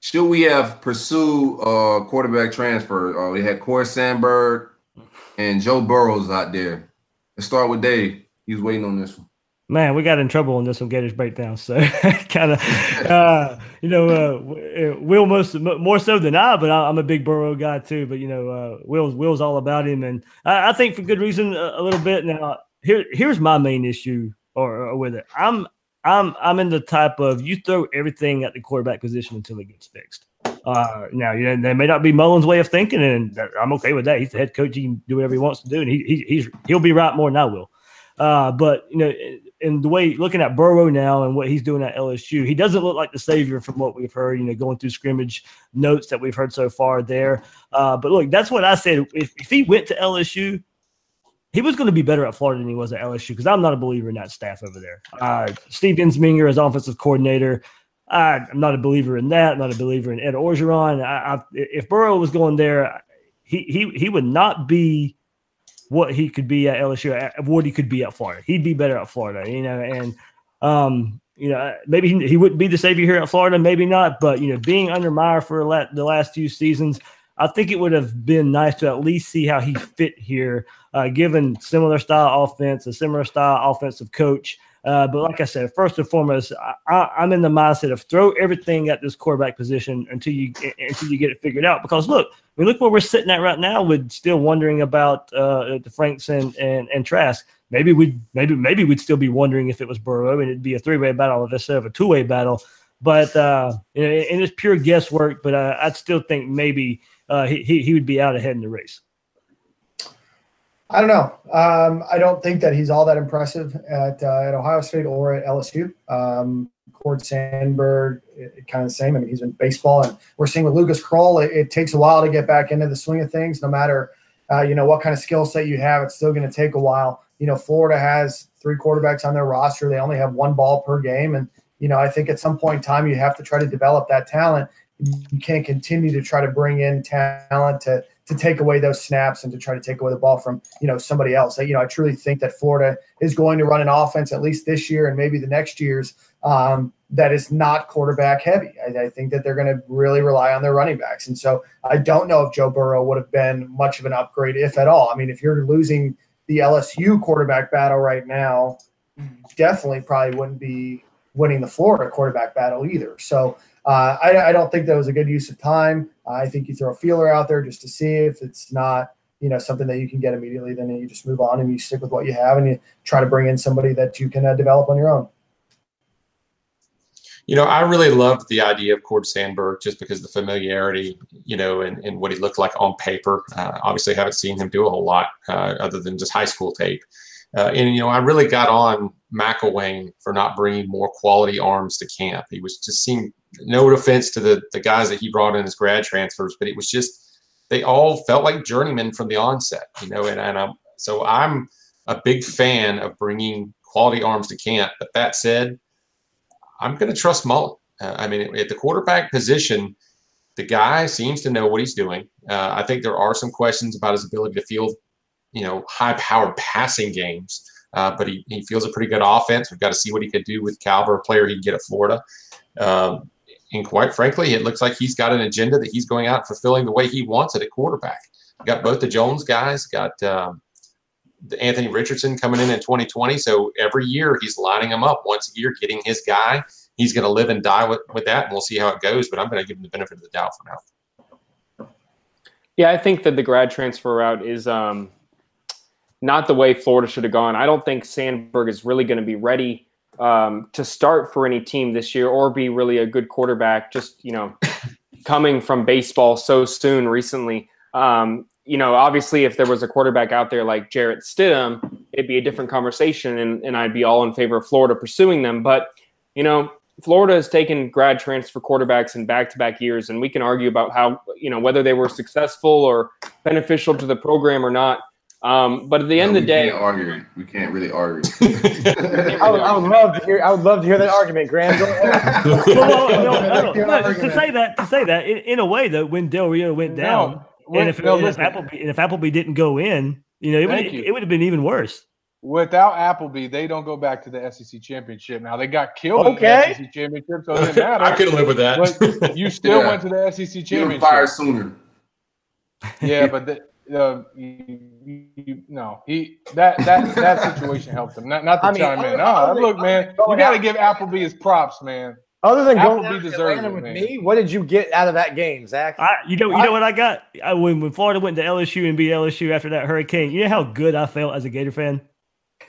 Should we have pursued uh quarterback transfer? Uh, we had Cord Sandberg and Joe Burrows out there. Let's start with Dave. He was waiting on this one. Man, we got in trouble on this on Gators breakdown. So kind of, uh, you know, uh, uh, Will most more so than I, but I, I'm a big Burrow guy too. But you know, uh, Will's Will's all about him, and I, I think for good reason a, a little bit. Now, here here's my main issue or, or with it. I'm I'm I'm in the type of you throw everything at the quarterback position until it gets fixed. Uh, now, you know, that may not be Mullen's way of thinking, and I'm okay with that. He's the head coach; he can do whatever he wants to do, and he, he he's he'll be right more than I will. Uh, but you know, in the way looking at Burrow now and what he's doing at LSU, he doesn't look like the savior from what we've heard. You know, going through scrimmage notes that we've heard so far there. Uh, but look, that's what I said. If, if he went to LSU, he was going to be better at Florida than he was at LSU because I'm not a believer in that staff over there. Uh, Steve Ensminger as offensive coordinator. I, I'm not a believer in that. I'm not a believer in Ed Orgeron. I, I, if Burrow was going there, he he he would not be what he could be at LSU, at what he could be at Florida. He'd be better at Florida, you know, and um, you know, maybe he, he wouldn't be the savior here at Florida, maybe not, but you know, being under Meyer for la- the last few seasons, I think it would have been nice to at least see how he fit here, uh, given similar style offense, a similar style offensive coach. Uh, but like I said, first and foremost, I, am in the mindset of throw everything at this quarterback position until you until you get it figured out. Because look, I mean, look where we're sitting at right now with still wondering about uh, the Franks and and and Trask. Maybe we maybe maybe we'd still be wondering if it was Burrow and it'd be a three way battle instead of a two way battle. But uh, you know, and it's pure guesswork. But uh, I'd still think maybe uh, he he would be out ahead in the race. I don't know. Um, I don't think that he's all that impressive at uh, at Ohio State or at LSU. Um, Cord Sandberg, it, it kind of the same. I mean, he's in baseball, and we're seeing with Lucas Krull, it, it, takes a while to get back into the swing of things. No matter uh, you know what kind of skill set you have, it's still going to take a while. You know, Florida has three quarterbacks on their roster. They only have one ball per game, and you know, I think at some point in time you have to try to develop that talent. You can't continue to try to bring in talent to to take away those snaps and to try to take away the ball from you know somebody else. You know, I truly think that Florida is going to run an offense at least this year and maybe the next years um, that is not quarterback heavy. I, I think that they're going to really rely on their running backs, and so I don't know if Joe Burrow would have been much of an upgrade, if at all. I mean, if you're losing the LSU quarterback battle right now, definitely probably wouldn't be winning the Florida quarterback battle either. So uh, I, I, don't think that was a good use of time. I think you throw a feeler out there just to see if it's not, you know, something that you can get immediately. Then you just move on and you stick with what you have and you try to bring in somebody that you can uh, develop on your own. You know, I really loved the idea of Cord Sandberg just because the familiarity, you know, and, and what he looked like on paper. Uh, obviously, haven't seen him do a whole lot uh, other than just high school tape. Uh, and, you know, I really got on McElwain for not bringing more quality arms to camp. He was just seemed no offense to the, the guys that he brought in as grad transfers, but it was just they all felt like journeymen from the onset, you know. And, and I'm, so I'm a big fan of bringing quality arms to camp. But that said, I'm going to trust Mullen. Uh, I mean, at the quarterback position, the guy seems to know what he's doing. Uh, I think there are some questions about his ability to field, you know, high-powered passing games. Uh, but he, he feels a pretty good offense. We've got to see what he could do with caliber player he can get at Florida. Um, and quite frankly, it looks like he's got an agenda that he's going out fulfilling the way he wants it at quarterback. Got both the Jones guys, got um, the Anthony Richardson coming in in 2020. So every year he's lining them up once a year, getting his guy. He's going to live and die with, with that, and we'll see how it goes. But I'm going to give him the benefit of the doubt for now. Yeah, I think that the grad transfer route is um, not the way Florida should have gone. I don't think Sandberg is really going to be ready um, to start for any team this year or be really a good quarterback. Just you know, coming from baseball so soon recently. Um, you know, obviously, if there was a quarterback out there like Jarrett Stidham, it'd be a different conversation, and, and I'd be all in favor of Florida pursuing them. But you know, Florida has taken grad transfer quarterbacks in back-to-back years, and we can argue about how you know whether they were successful or beneficial to the program or not. Um, but at the end of the day, can't argue. We can't really argue. I, would, I, would, love to hear. I would love to hear that argument, Graham. well, no, no, no, to say that, to say that, in, in, a way, though, when Del Rio went down, and if, and if Appleby, and if Appleby didn't go in, you know, it would, it would have been even worse. Without Appleby, they don't go back to the SEC championship. Now they got killed okay. in the SEC championship, so it didn't matter. I could live with that. But you still yeah. went to the SEC championship. Fire sooner. Yeah, but the, uh, you, you, no, he that that that situation helped him. Not not to I mean, chime in. Oh, look, man, you got to give Appleby his props, man. Other than Appleby going deserves it, with man. me, what did you get out of that game, Zach? I, you know, you I, know what I got I, when when Florida went to LSU and beat LSU after that hurricane. You know how good I felt as a Gator fan.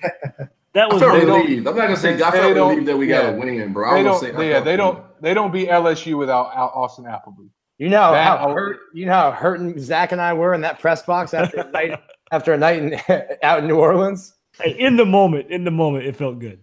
That was relieved. I'm not gonna say I felt relieved that we got a win, bro. They don't, say yeah, they don't. They don't beat LSU without Austin Appleby. You know that, how hurt you know how hurting Zach and I were in that press box after a night after a night in, out in New Orleans. In the moment, in the moment, it felt good.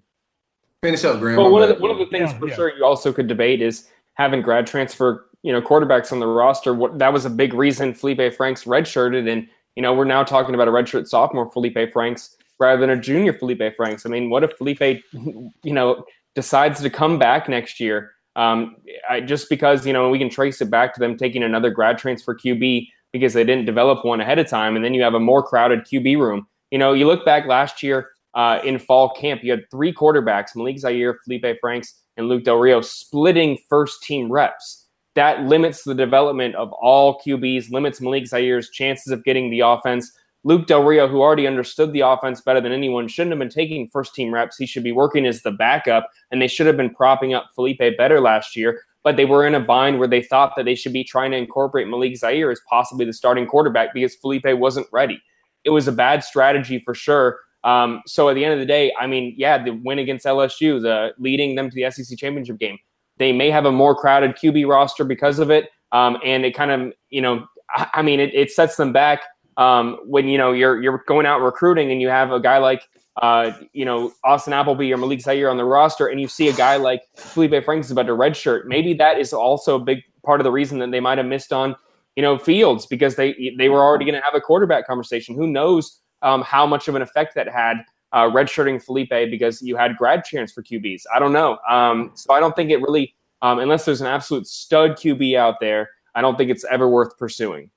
Finish up, Graham. Well, one of, the, one of the things yeah, for yeah. sure you also could debate is having grad transfer, you know, quarterbacks on the roster. What that was a big reason Felipe Franks redshirted, and you know we're now talking about a redshirt sophomore Felipe Franks rather than a junior Felipe Franks. I mean, what if Felipe, you know, decides to come back next year? Um, I, just because you know we can trace it back to them taking another grad transfer QB because they didn't develop one ahead of time, and then you have a more crowded QB room. You know, you look back last year uh, in fall camp, you had three quarterbacks: Malik Zaire, Felipe Franks, and Luke Del Rio, splitting first team reps. That limits the development of all QBs, limits Malik Zaire's chances of getting the offense. Luke Del Rio, who already understood the offense better than anyone, shouldn't have been taking first team reps. He should be working as the backup, and they should have been propping up Felipe better last year. But they were in a bind where they thought that they should be trying to incorporate Malik Zaire as possibly the starting quarterback because Felipe wasn't ready. It was a bad strategy for sure. Um, so at the end of the day, I mean, yeah, the win against LSU, the leading them to the SEC championship game, they may have a more crowded QB roster because of it, um, and it kind of, you know, I, I mean, it, it sets them back um, when you know you're you're going out recruiting and you have a guy like uh, you know Austin Appleby or Malik Zaire on the roster, and you see a guy like Felipe Franks is about to redshirt. Maybe that is also a big part of the reason that they might have missed on you know Fields because they they were already going to have a quarterback conversation. Who knows um, how much of an effect that had uh, redshirting Felipe because you had grad chance for QBs. I don't know. Um, so I don't think it really, um, unless there's an absolute stud QB out there, I don't think it's ever worth pursuing.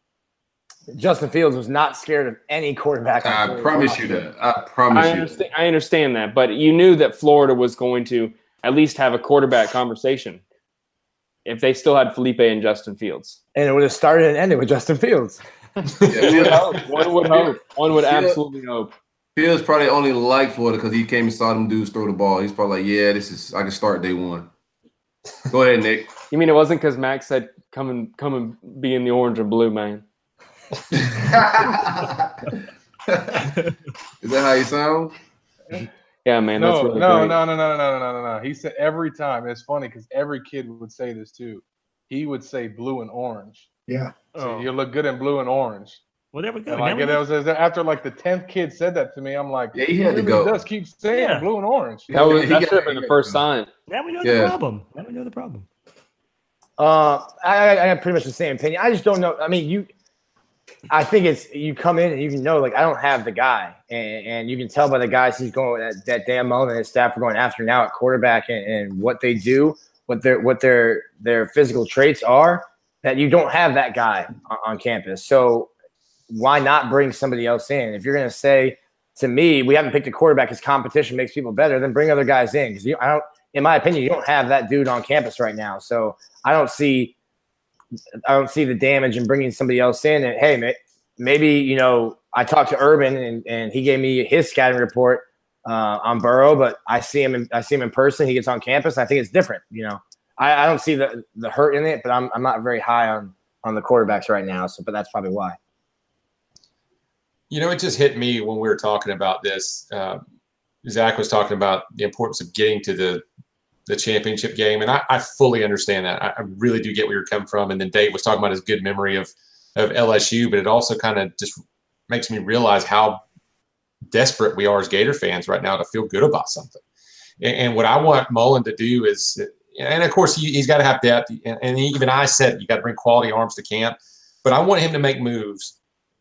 Justin Fields was not scared of any quarterback. I promise you that. I promise I you. understand, I understand that, but you knew that Florida was going to at least have a quarterback conversation if they still had Felipe and Justin Fields. And it would have started and ended with Justin Fields. One would hope. One would hope. One would absolutely hope. Fields probably only liked Florida because he came and saw them dudes throw the ball. He's probably like, yeah, this is I can start day one. Go ahead, Nick. You mean it wasn't because Max said, "Come and come and be in the orange and blue, man." Is that how you sound? Yeah, man. no, that's really no, great. no, no, no, no, no, no, no. He said every time. It's funny because every kid would say this too. He would say blue and orange. Yeah. So you look good in blue and orange. Well, there we go. And Now like we was after like the tenth kid said that to me, I'm like, Yeah, he had to really go. Does keep saying Yeah. blue and orange. That, was, He that should have been the first sign. Now we know Yeah. the problem. Now we know the problem. Uh, I, I I have pretty much the same opinion. I just don't know. I mean, you. I think it's you come in and you can know like I don't have the guy, and, and you can tell by the guys he's going that, that Dan Mullen and his staff are going after now at quarterback and, and what they do, what their what their their physical traits are. That you don't have that guy on, on campus, so why not bring somebody else in? If you're going to say to me, we haven't picked a quarterback because competition makes people better, then bring other guys in because I don't. In my opinion, you don't have that dude on campus right now, so I don't see I don't see the damage in bringing somebody else in. And hey, maybe you know I talked to Urban and, and he gave me his scouting report uh, on Burrow, but I see him in, I see him in person. He gets on campus. I think it's different. You know, I, I don't see the the hurt in it, but I'm I'm not very high on on the quarterbacks right now. So, but that's probably why. You know, it just hit me when we were talking about this. Uh, Zach was talking about the importance of getting to the the championship game, and I, I fully understand that. I, I really do get where you're coming from. And then Dave was talking about his good memory of of LSU, but it also kind of just makes me realize how desperate we are as Gator fans right now to feel good about something. And, and what I want Mullen to do is, and of course he, he's got to have depth. And, and even I said you got to bring quality arms to camp, but I want him to make moves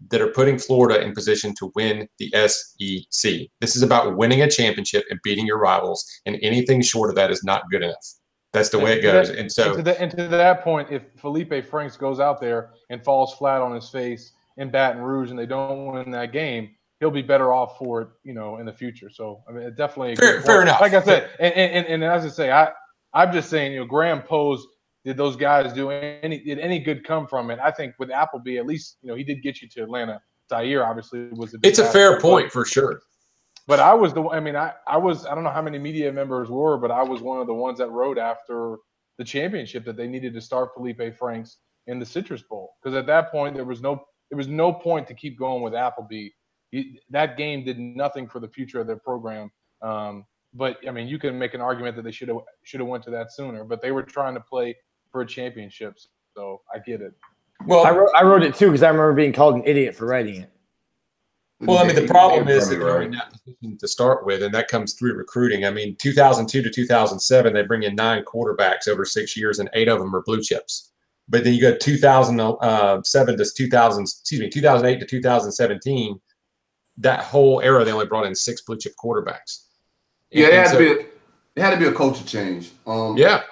that are putting Florida in position to win the SEC. This is about winning a championship and beating your rivals, and anything short of that is not good enough. That's the way it goes. that- And so, to, the, and to that point, if Felipe Franks goes out there and falls flat on his face in Baton Rouge and they don't win that game, he'll be better off for it, you know, in the future. So I mean, it definitely Fair- fair enough. Like I said, and, and, and, and as I say, I I'm just saying, you know, Graham Pose. Did those guys do any? Did any good come from it? I think with Appleby, at least you know he did get you to Atlanta. Zaire obviously was. A it's a fair but- point for sure. but I was the I mean I I was I don't know how many media members were, but I was one of the ones that wrote after the championship that they needed to start Felipe Franks in the Citrus Bowl because at that point there was no there was no point to keep going with Appleby. He, that game did nothing for the future of their program. Um, but I mean, you can make an argument that they should have should have went to that sooner. But they were trying to play for championships, so I get it. Well, I wrote I wrote it too because I remember being called an idiot for writing it. Well, I mean, the problem is that probably you're in that position to start with, and that comes through recruiting. I mean, 2002 to 2007, they bring in nine quarterbacks over six years, and eight of them are blue chips. But then you go 2007 to 2000, excuse me, 2008 to 2017. That whole era, they only brought in six blue chip quarterbacks. Yeah, And- it had so- to be. A, it had to be a culture change. Um, Yeah.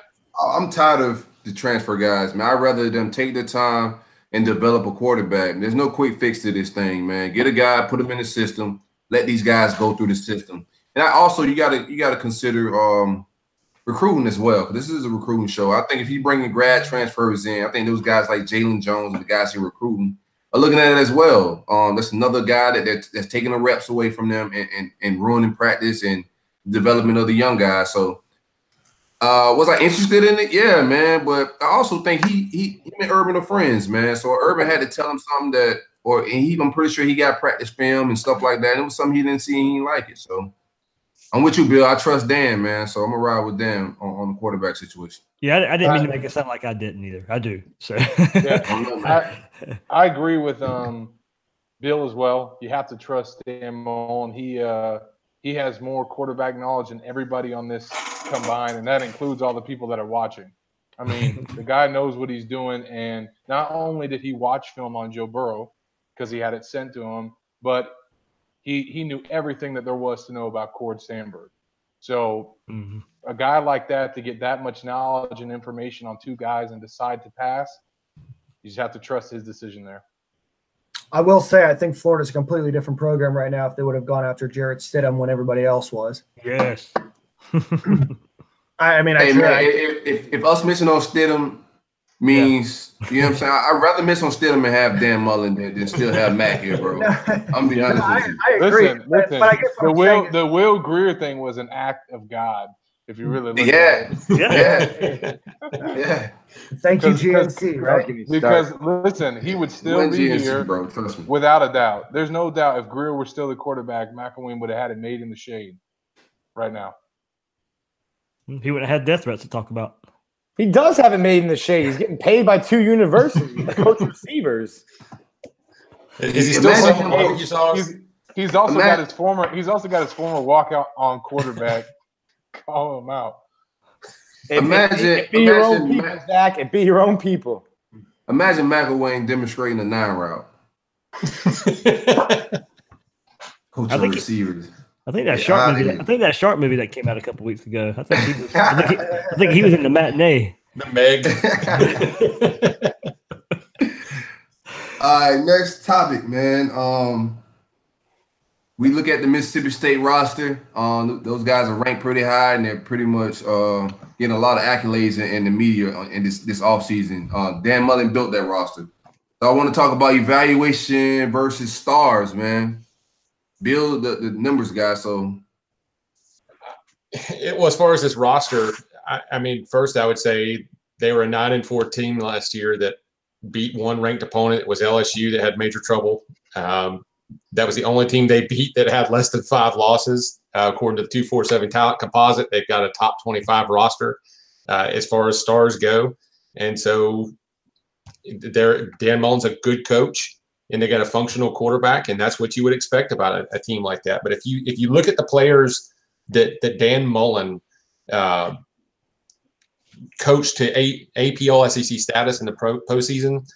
I'm tired of the transfer guys, man. I'd rather them take the time and develop a quarterback. There's no quick fix to this thing, man. Get a guy, put him in the system, let these guys go through the system. And I also you gotta you gotta consider um recruiting as well. This is a recruiting show. I think if you bring in grad transfers in, I think those guys like Jalen Jones and the guys you're recruiting, are looking at it as well. Um, that's another guy that that's, that's taking the reps away from them and, and, and ruining practice and development of the young guys. So, uh, was I interested in it? Yeah, man. But I also think he he him and Urban are friends, man. So Urban had to tell him something that, or he, I'm pretty sure he got practice film and stuff like that. And it was something he didn't see, and he didn't like it. So I'm with you, Bill. I trust Dan, man. So I'm gonna ride with Dan on, on the quarterback situation. Yeah, I, I didn't mean to make it sound like I didn't either. I do. So Yeah, I, I agree with um, Bill as well. You have to trust Dan Mullen. He uh, he has more quarterback knowledge than everybody on this combined, and that includes all the people that are watching. I mean, the guy knows what he's doing, and not only did he watch film on Joe Burrow because he had it sent to him, but he he knew everything that there was to know about Cord Sandberg. So mm-hmm. a guy like that to get that much knowledge and information on two guys and decide to pass, you just have to trust his decision there. I will say, I think Florida's a completely different program right now if they would have gone after Jarrett Stidham when everybody else was. Yes. I, I mean, I, hey, try- man, if, if, if us missing on Stidham means, you know what I'm saying? I'd rather miss on Stidham and have Dan Mullen than, than still have Mac here, bro. I'm gonna be honest with you. I agree. Listen, but, listen. but I guess the Will saying the Will Grier thing was an act of God. If you really look Yeah. at it. Yeah. Yeah. Thank you, 'cause- GNC, right? Because listen, he would still Win be GNC, here bro. Trust me. without a doubt. There's no doubt if Grier were still the quarterback, McElwain would have had it made in the shade right now. he would have had death threats to talk about. He does have it made in the shade. He's getting paid by two universities to coach receivers. Is he still Imagine- selling barbecue? He's, he's also Ima- got his former he's also got his former walkout on quarterback. Call them out. It, Imagine- it, it be your own people, Ma- Zach. It be your own people. Imagine McElwain demonstrating a nine route. Coaching I think he- receivers. I think that Get shark outta movie. here. I think that shark movie that came out a couple weeks ago. I think he was. I think he, I think he was in the matinee. the Meg. All right, next topic, man. Um, we look at the Mississippi State roster. Um, those guys are ranked pretty high, and they're pretty much uh, getting a lot of accolades in, in the media in this this offseason. Uh, Dan Mullen built that roster. So I want to talk about evaluation versus stars, man. Bill, the, the numbers guy. So it, well, as far as this roster, I, I mean, first I would say they were a nine and four team last year that beat one ranked opponent. It was LSU that had major trouble. Um, that was the only team they beat that had less than five losses, uh, according to the two four seven talent composite. They've got a top twenty five roster uh, as far as stars go, and so they're Dan Mullen's a good coach and they got a functional quarterback, and that's what you would expect about a, a team like that. But if you if you look at the players that that Dan Mullen uh, coached to a, AP All SEC status in the pro, postseason,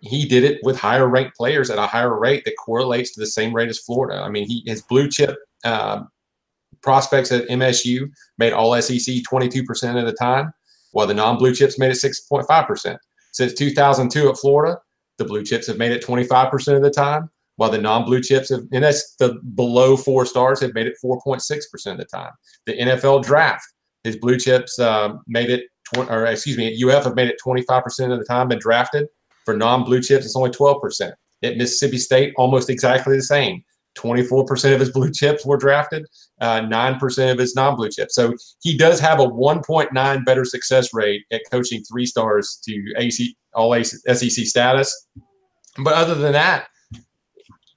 he did it with higher ranked players at a higher rate that correlates to the same rate as Florida. I mean, he his blue chip uh, prospects at MSU made All SEC 22 percent of the time, while the non blue chips made it 6.5 percent. Since 2002 at Florida, the blue chips have made it 25% of the time, while the non-blue chips have, and that's the below four stars have made it 4.6% of the time. The NFL draft, his blue chips uh, made it, tw- or excuse me, at UF have made it 25% of the time been drafted. For non-blue chips, it's only 12%. At Mississippi State, almost exactly the same. 24% of his blue chips were drafted, uh, 9% of his non blue chips. So he does have a 1.9 better success rate at coaching three stars to AC, all SEC status. But other than that,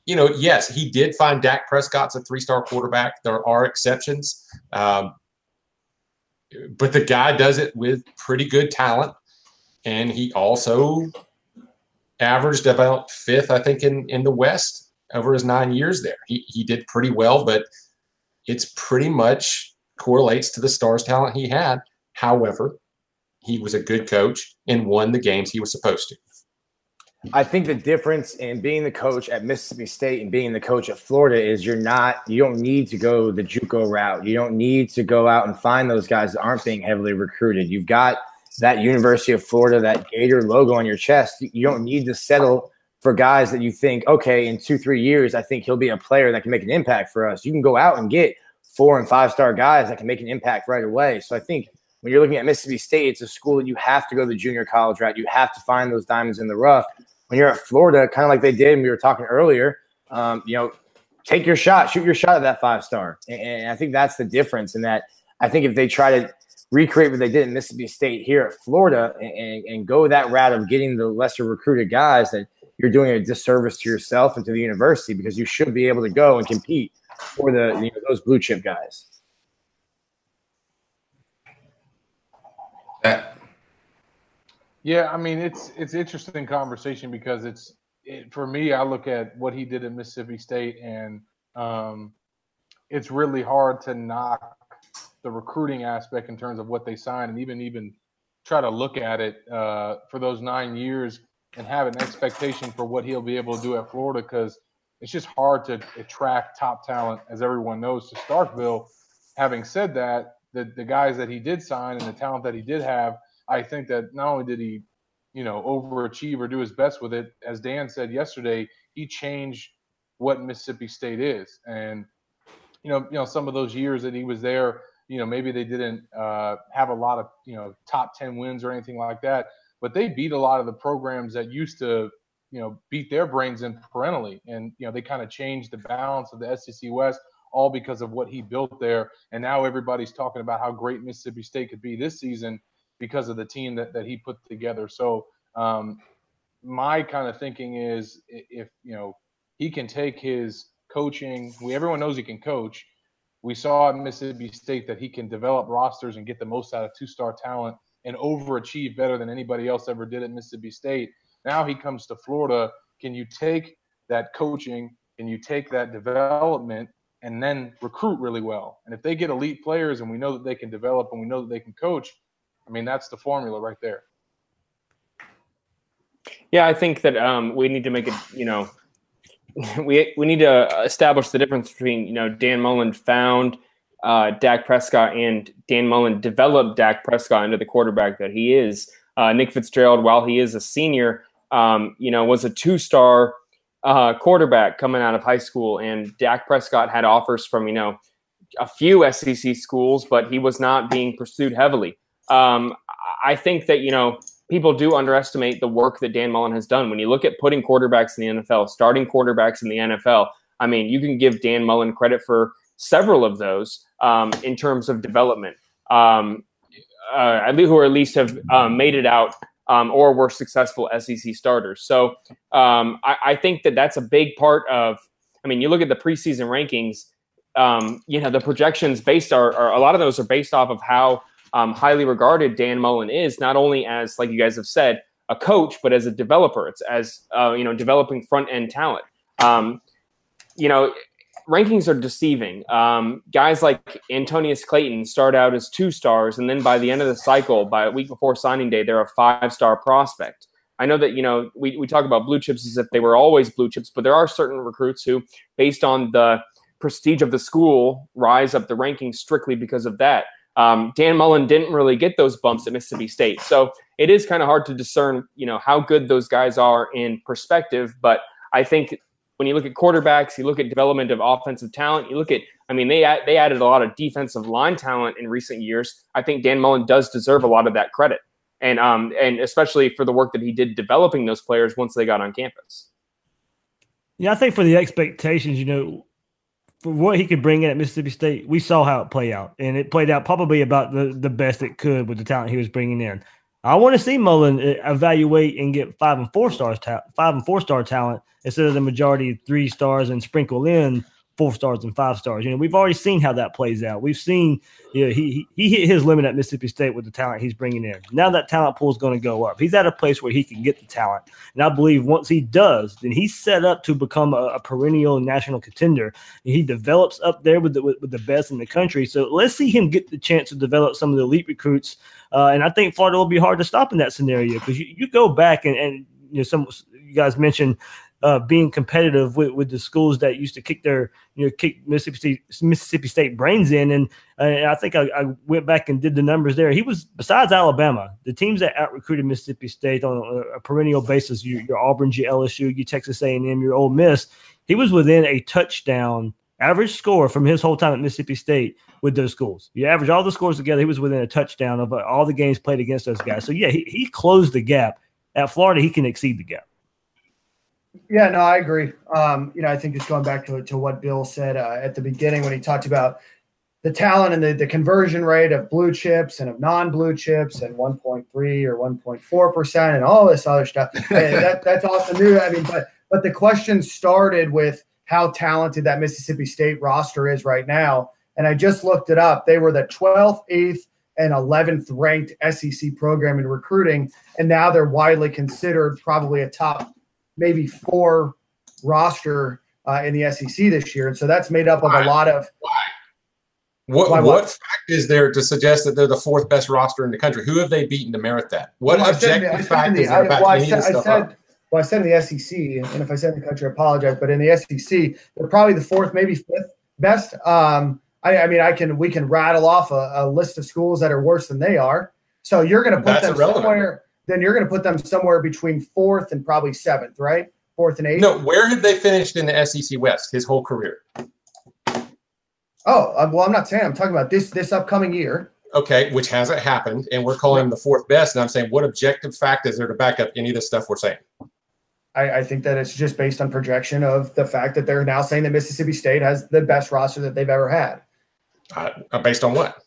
you know, yes, he did find Dak Prescott's a three star quarterback. There are exceptions. Um, but the guy does it with pretty good talent. And he also averaged about fifth, I think, in, in the West over his nine years there. He, he did pretty well, but it's pretty much correlates to the stars talent he had. However, he was a good coach and won the games he was supposed to. I think the difference in being the coach at Mississippi State and being the coach at Florida is you're not, you don't need to go the JUCO route. You don't need to go out and find those guys that aren't being heavily recruited. You've got that University of Florida, that Gator logo on your chest. You don't need to settle for guys that you think, okay, in two, three years, I think he'll be a player that can make an impact for us. You can go out and get four and five star guys that can make an impact right away. So I think when you're looking at Mississippi State, it's a school that you have to go the junior college route. You have to find those diamonds in the rough. when you're at Florida, kind of like they did, and we were talking earlier, um, you know, take your shot, shoot your shot at that five star. And, and I think that's the difference in that I think if they try to recreate what they did in Mississippi State here at Florida and, and go that route of getting the lesser recruited guys, that you're doing a disservice to yourself and to the university because you should be able to go and compete for the you know, those blue chip guys. Yeah, I mean it's it's interesting conversation because it's it, for me. I look at what he did at Mississippi State, and um, it's really hard to knock the recruiting aspect in terms of what they sign and even even try to look at it uh, for those nine years and have an expectation for what he'll be able to do at Florida because it's just hard to attract top talent, as everyone knows, to Starkville. Having said that, the the guys that he did sign and the talent that he did have I think that not only did he, you know, overachieve or do his best with it, as Dan said yesterday, he changed what Mississippi State is. And you know, you know, some of those years that he was there, you know, maybe they didn't uh, have a lot of you know top ten wins or anything like that, but they beat a lot of the programs that used to you know beat their brains in perennially, and you know they kind of changed the balance of the SEC West all because of what he built there. And now everybody's talking about how great Mississippi State could be this season because of the team that, that he put together. So um, my kind of thinking is if you know he can take his coaching, we everyone knows he can coach. We saw at Mississippi State that he can develop rosters and get the most out of two-star talent and overachieve better than anybody else ever did at Mississippi State. Now he comes to Florida. Can you take that coaching? Can you take that development and then recruit really well? And if they get elite players and we know that they can develop and we know that they can coach, I mean, that's the formula right there. Yeah, I think that um, we need to make it. You know, we we need to establish the difference between you know Dan Mullen found uh, Dak Prescott and Dan Mullen developed Dak Prescott into the quarterback that he is. Uh, Nick Fitzgerald, while he is a senior, um, you know, was a two-star uh, quarterback coming out of high school, and Dak Prescott had offers from you know a few SEC schools, but he was not being pursued heavily. Um, I think that you know people do underestimate the work that Dan Mullen has done. When you look at putting quarterbacks in the NFL, starting quarterbacks in the NFL, I mean, you can give Dan Mullen credit for several of those um, in terms of development, um, uh, who at least have um, made it out um, or were successful SEC starters. So um, I, I, think that that's a big part of. I mean, you look at the preseason rankings. Um, you know, the projections based are, are a lot of those are based off of how um, highly regarded Dan Mullen is, not only as, like you guys have said, a coach, but as a developer. It's as uh, you know, developing front end talent. Um, you know, rankings are deceiving. Um, guys like Antonneous Clayton start out as two stars, and then by the end of the cycle, by a week before signing day, they're a five star prospect. I know that you know we, we talk about blue chips as if they were always blue chips, but there are certain recruits who, based on the prestige of the school, rise up the rankings strictly because of that. Um, Dan Mullen didn't really get those bumps at Mississippi State, so it is kind of hard to discern, you know, how good those guys are in perspective. But I think when you look at quarterbacks, you look at development of offensive talent, you look at, I mean, they they added a lot of defensive line talent in recent years. I think Dan Mullen does deserve a lot of that credit, and um, and especially for the work that he did developing those players once they got on campus. Yeah, I think for the expectations, you know, for what he could bring in at Mississippi State, we saw how it played out, and it played out probably about the, the best it could with the talent he was bringing in. I want to see Mullen uh, evaluate and get five and four stars, ta- five and four star talent instead of the majority three stars and sprinkle in four stars and five stars. You know, we've already seen how that plays out. We've seen, you know, he he hit his limit at Mississippi State with the talent he's bringing in. Now that talent pool is going to go up. He's at a place where he can get the talent, and I believe once he does, then he's set up to become a, a perennial national contender. He develops up there with the with, with, the best in the country. So let's see him get the chance to develop some of the elite recruits. Uh, and I think Florida will be hard to stop in that scenario because you, you go back and, and you know some you guys mentioned uh, being competitive with, with the schools that used to kick their you know kick Mississippi State, Mississippi State brains in, and, and I think I, I, went back and did the numbers there. He was besides Alabama, the teams that out recruited Mississippi State on a, a perennial basis. Your, your Auburn, your LSU, your Texas A and M, your Ole Miss. He was within a touchdown average score from his whole time at Mississippi State with those schools. You average all the scores together, he was within a touchdown of all the games played against those guys. So yeah, he, he closed the gap. At Florida, he can exceed the gap. Yeah, no, I agree. Um, you know, I think just going back to to what Bill said uh, at the beginning when he talked about the talent and the, the conversion rate of blue chips and of non-blue chips and 1.3 or 1.4 percent and all this other stuff. that, that's also new. I mean, but but the question started with how talented that Mississippi State roster is right now. And I just looked it up. They were the 12th, 8th, and 11th ranked SEC program in recruiting. And now they're widely considered probably a top maybe four roster uh, in the SEC this year. And so that's made up of a lot of. What, Why, what what? fact is there to suggest that they're the fourth best roster in the country? Who have they beaten to merit that? What Well, I said- objective said fact the- is there I- about well, I said- this I said- up? Well, I said in the SEC, and if I said in the country, I apologize. But in the SEC, they're probably the fourth, maybe fifth best. Um, I, I mean, I can we can rattle off a, a list of schools that are worse than they are. So you're going to put That's them irrelevant. somewhere. Then you're going to put them somewhere between fourth and probably seventh, right? Fourth and eighth. No, where have they finished in the SEC West his whole career? Oh, uh, well, I'm not saying. I'm talking about this this upcoming year. Okay, which hasn't happened, and we're calling them the fourth best. And I'm saying, what objective fact is there to back up any of the stuff we're saying? I, I think that it's just based on projection of the fact that they're now saying that Mississippi State has the best roster that they've ever had. Uh, based on what?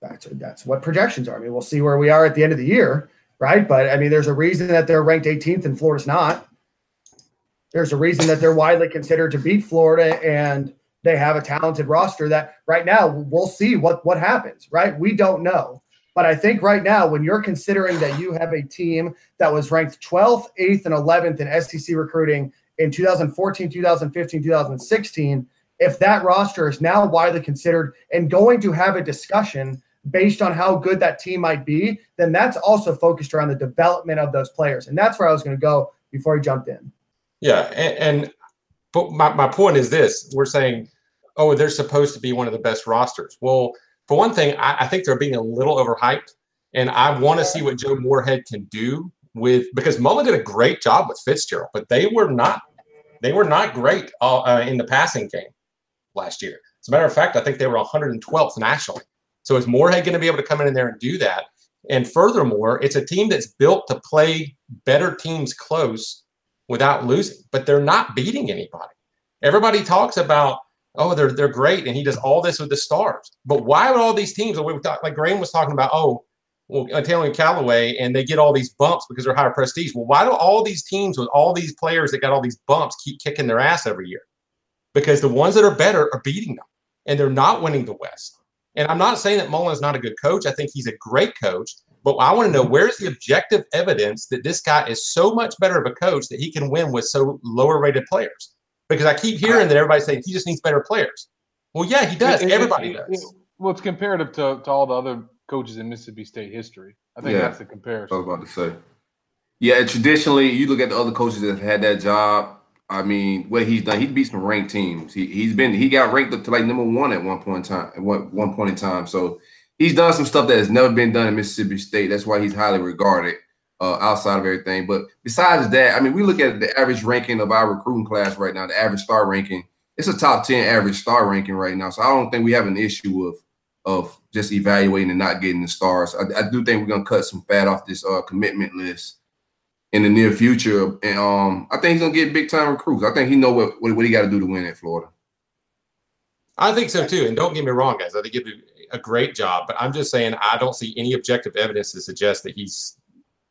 That's that's what projections are. I mean, we'll see where we are at the end of the year, right? But I mean, there's a reason that they're ranked 18th and Florida's not. There's a reason that they're widely considered to beat Florida, and they have a talented roster. That right now we'll see what what happens. Right? We don't know, but I think right now when you're considering that you have a team that was ranked 12th, 8th, and 11th in SEC recruiting in 2014, 2015, 2016 if that roster is now widely considered and going to have a discussion based on how good that team might be, then that's also focused around the development of those players. And that's where I was going to go before he jumped in. Yeah, and, and but my, my point is this: we're saying, oh, they're supposed to be one of the best rosters. Well, for one thing, I, I think they're being a little overhyped, and I want to see what Joe Moorhead can do with because Mullen did a great job with Fitzgerald, but they were not they were not great uh, uh, in the passing game last year. As a matter of fact, I think they were 112th nationally. So is Moorhead going to be able to come in there and do that? And furthermore, it's a team that's built to play better teams close without losing, but they're not beating anybody. Everybody talks about, oh, they're they're great, and he does all this with the stars. But why would all these teams, like Graham was talking about, oh, well, Taylor and Callaway, and they get all these bumps because they're higher prestige. Well, why do all these teams with all these players that got all these bumps keep kicking their ass every year? Because the ones that are better are beating them, and they're not winning the West. And I'm not saying that Mullen's not a good coach. I think he's a great coach. But I want to know where's the objective evidence that this guy is so much better of a coach that he can win with so lower rated players? Because I keep hearing that everybody's saying he just needs better players. Well, yeah, he does. It- it- Everybody it- does. it- well, it's comparative to, to all the other coaches in Mississippi State history. I think Yeah. that's the comparison. I was about to say. Yeah, and traditionally, you look at the other coaches that have had that job. I mean, what he's done, he beat some ranked teams. He he's been he got ranked up to like number one at one point in time. At one, one point in time, so he's done some stuff that has never been done in Mississippi State. That's why he's highly regarded uh, outside of everything. But besides that, I mean, we look at the average ranking of our recruiting class right now. The average star ranking, it's a top ten average star ranking right now. So I don't think we have an issue of of just evaluating and not getting the stars. I, I do think we're gonna cut some fat off this uh, commitment list in the near future, and um, I think he's gonna get big time recruits. I think he know what what, what he got to do to win at Florida. I think so too. And don't get me wrong, guys. I think he did a great job. But I'm just saying I don't see any objective evidence to suggest that he's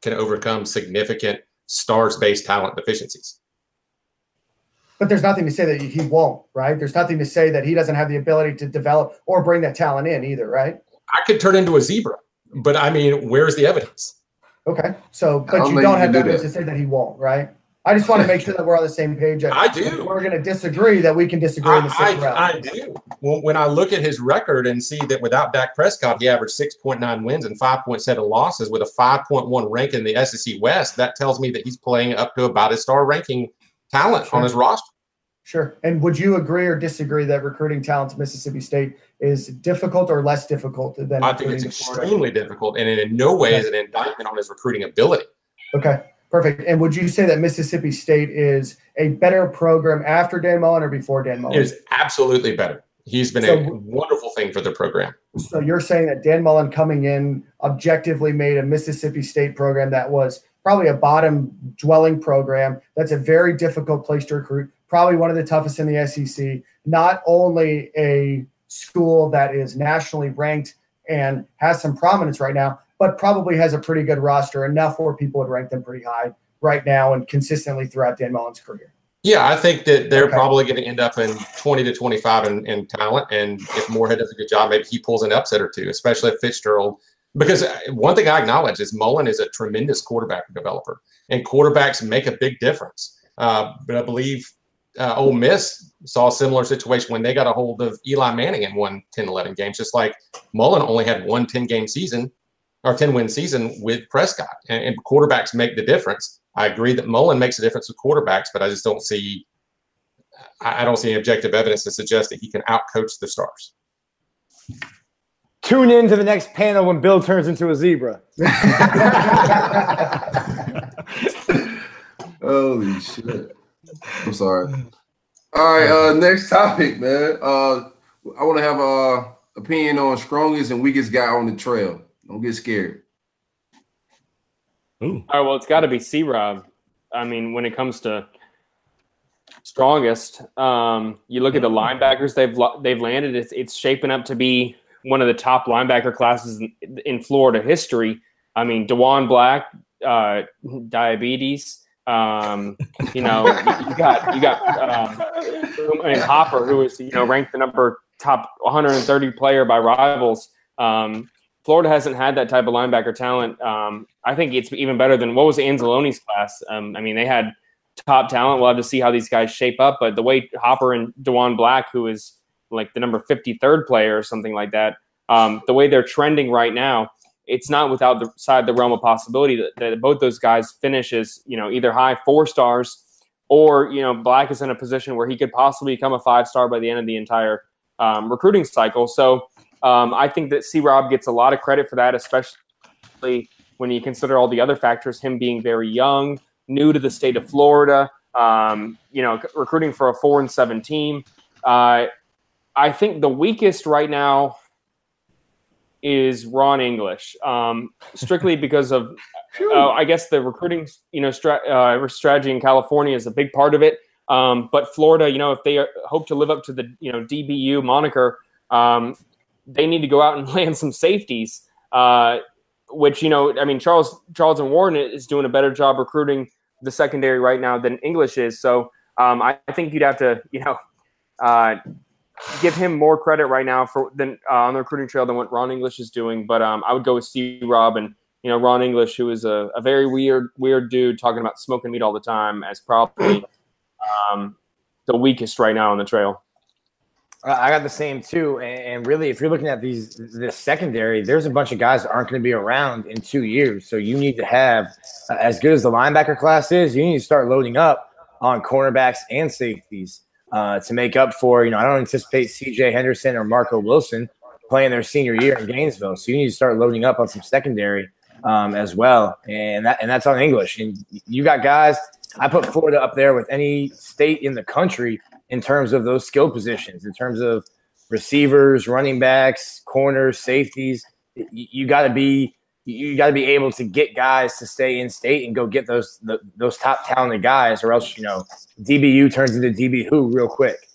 can overcome significant stars based talent deficiencies. But there's nothing to say that he won't, right? There's nothing to say that he doesn't have the ability to develop or bring that talent in either, right? I could turn into a zebra, but I mean, where's the evidence? Okay. So, but don't you don't have can do evidence that. to say that he won't, right? I just want to make sure that we're on the same page. I do. If we're going to disagree that we can disagree in the same realm. I, I do. Well, when I look at his record and see that without Dak Prescott, he averaged 6.9 wins and 5.7 losses with a 5.1 rank in the SEC West, that tells me that he's playing up to about his star ranking talent on his roster. Sure. And would you agree or disagree that recruiting talent to Mississippi State is difficult or less difficult than I think it's recruiting to Florida? extremely difficult, and in no way is it an indictment on his recruiting ability. Okay, perfect. And would you say that Mississippi State is a better program after Dan Mullen or before Dan Mullen? It is absolutely better. He's been So- a wonderful thing for the program. So you're saying that Dan Mullen coming in objectively made a Mississippi State program that was probably a bottom dwelling program. That's a very difficult place to recruit. Probably one of the toughest in the SEC. Not only a school that is nationally ranked and has some prominence right now, but probably has a pretty good roster, enough where people would rank them pretty high right now and consistently throughout Dan Mullen's career. Yeah, I think that they're okay. probably going to end up in 20 to 25 in, in, talent. And if Moorhead does a good job, maybe he pulls an upset or two, especially if Fitzgerald. Because uh, one thing I acknowledge is Mullen is a tremendous quarterback developer, and quarterbacks make a big difference. Uh, but I believe uh, Ole Miss saw a similar situation when they got a hold of Eli Manning and won 10, 11 games, just like Mullen only had one 10 game season or 10 win season with Prescott. And, and quarterbacks make the difference. I agree that Mullen makes a difference with quarterbacks, but I just don't see I don't see any objective evidence to suggest that he can outcoach the stars. Tune in to the next panel when Bill turns into a zebra. Holy shit. I'm sorry. All right, uh, next topic, man. Uh, I want to have a opinion on strongest and weakest guy on the trail. Don't get scared. Ooh. All right, well, it's got to be C Rob. I mean, when it comes to strongest, um, you look at the linebackers they've they've landed. It's it's shaping up to be one of the top linebacker classes in, in Florida history. I mean, Diwun Black, uh, Diabate. Um, you know, you got you got um, and Hopper, who is you know ranked the number top 130 player by rivals. Um, Florida hasn't had that type of linebacker talent. Um, I think it's even better than what was Anzalone's class. Um, I mean, they had top talent. We'll have to see how these guys shape up. But the way Hopper and Diwun Black, who is like the number 53rd player or something like that, um, the way they're trending right now, it's not without the side the realm of possibility that, that both those guys finishes, you know, either high four stars or, you know, Black is in a position where he could possibly become a five star by the end of the entire um, recruiting cycle. So, um, I think that C Rob gets a lot of credit for that, especially when you consider all the other factors, him being very young, new to the state of Florida, um, you know, recruiting for a four and seven team. Uh, I think the weakest right now is Ron English, um, strictly because of, uh, I guess the recruiting, you know, stra- uh, strategy in California is a big part of it. Um, but Florida, you know, if they hope to live up to the, you know, DBU moniker, um, they need to go out and land some safeties. Uh, which you know, I mean, Charles Charlton Warren is doing a better job recruiting the secondary right now than English is. So um, I, I, think you'd have to, you know, uh, give him more credit right now for than uh, on the recruiting trail than what Ron English is doing. But um, I would go with C Rob and you know Ron English, who is a, a very weird weird dude talking about smoking meat all the time, as probably um, the weakest right now on the trail. I got the same too, and really, if you're looking at these this secondary, there's a bunch of guys that aren't going to be around in two years. So you need to have, uh, as good as the linebacker class is, you need to start loading up on cornerbacks and safeties uh, to make up for. You know, I don't anticipate C.J. Henderson or Marco Wilson playing their senior year in Gainesville, so you need to start loading up on some secondary um, as well, and that and that's on English. And you got guys. I put Florida up there with any state in the country in terms of those skill positions, in terms of receivers, running backs, corners, safeties. You, you got to be you got to be able to get guys to stay in state and go get those the, those top talented guys, or else you know DBU turns into DB who real quick.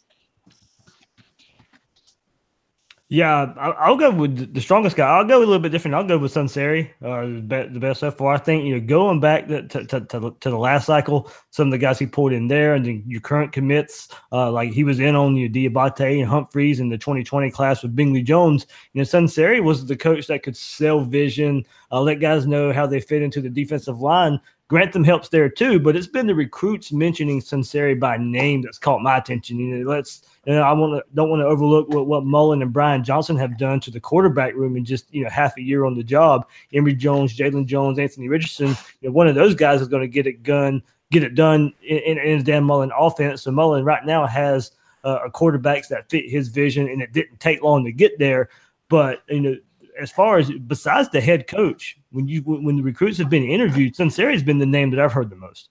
Yeah, I'll go with the strongest guy. I'll go a little bit different. I'll go with Sunseri, uh, the best so far. I think you know going back to, to, to, to, the last cycle, some of the guys he pulled in there, and then your current commits, uh, like he was in on your Diabate and Humphreys in the 2020 class with Bingley Jones. You know, Sunseri was the coach that could sell vision, uh, let guys know how they fit into the defensive line. Grantham helps there too, but it's been the recruits mentioning Sunseri by name that's caught my attention. You know, let's know, I want to don't want to overlook what, what Mullen and Brian Johnson have done to the quarterback room in just you know half a year on the job. Emory Jones, Jalen Jones, Anthony Richardson. You know, one of those guys is going to get it done, get it done in, in, in Dan Mullen offense. So Mullen right now has uh, quarterbacks that fit his vision, and it didn't take long to get there. But you know, as far as besides the head coach, when you when the recruits have been interviewed, Sunseri has been the name that I've heard the most.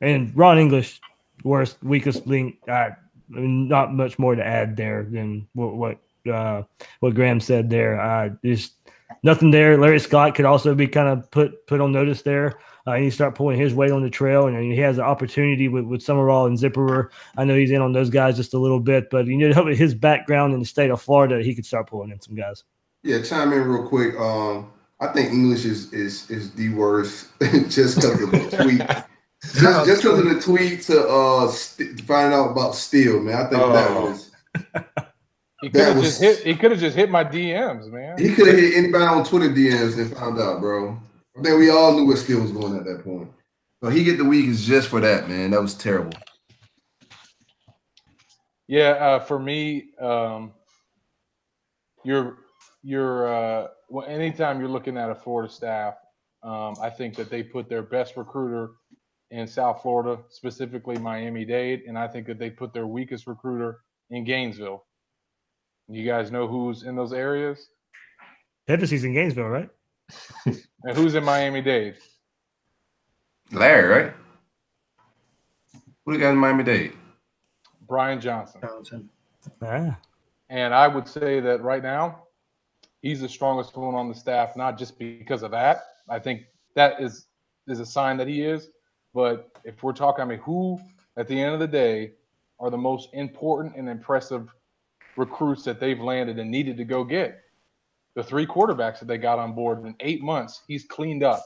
And Ron English, worst weakest link. I, mean, not much more to add there than what what uh, what Graham said there. I just nothing there. Larry Scott could also be kind of put put on notice there. Uh, and he start pulling his weight on the trail, and he has an opportunity with with Summerall and Zipperer. I know he's in on those guys just a little bit, but you know, his background in the state of Florida, he could start pulling in some guys. Yeah, chime in real quick. Um, I think English is is is the worst just because of the tweet. Just just because of the tweet to uh st- to find out about Steele, man. I think that Oh. was He That could have was- just hit. He could have just hit my DMs, man. he could have hit anybody on Twitter DMs and found out, bro. I think we all knew where Steele was going at that point. So he get the week is just for that, man. That was terrible. Yeah, uh, for me, um, you're you're uh, well, anytime you're looking at a Florida staff, um, I think that they put their best recruiter in South Florida, specifically Miami Dade, and I think that they put their weakest recruiter in Gainesville. You guys know who's in those areas Hevesy's in Gainesville, right? and who's in Miami Dade. Larry, right? Who do you got in Miami Dade? Brian Johnson. Ah. And I would say that right now, he's the strongest one on the staff, not just because of that. I think that is is a sign that he is. But if we're talking, I mean, who at the end of the day are the most important and impressive recruits that they've landed and needed to go get? The three quarterbacks that they got on board in eight months, he's cleaned up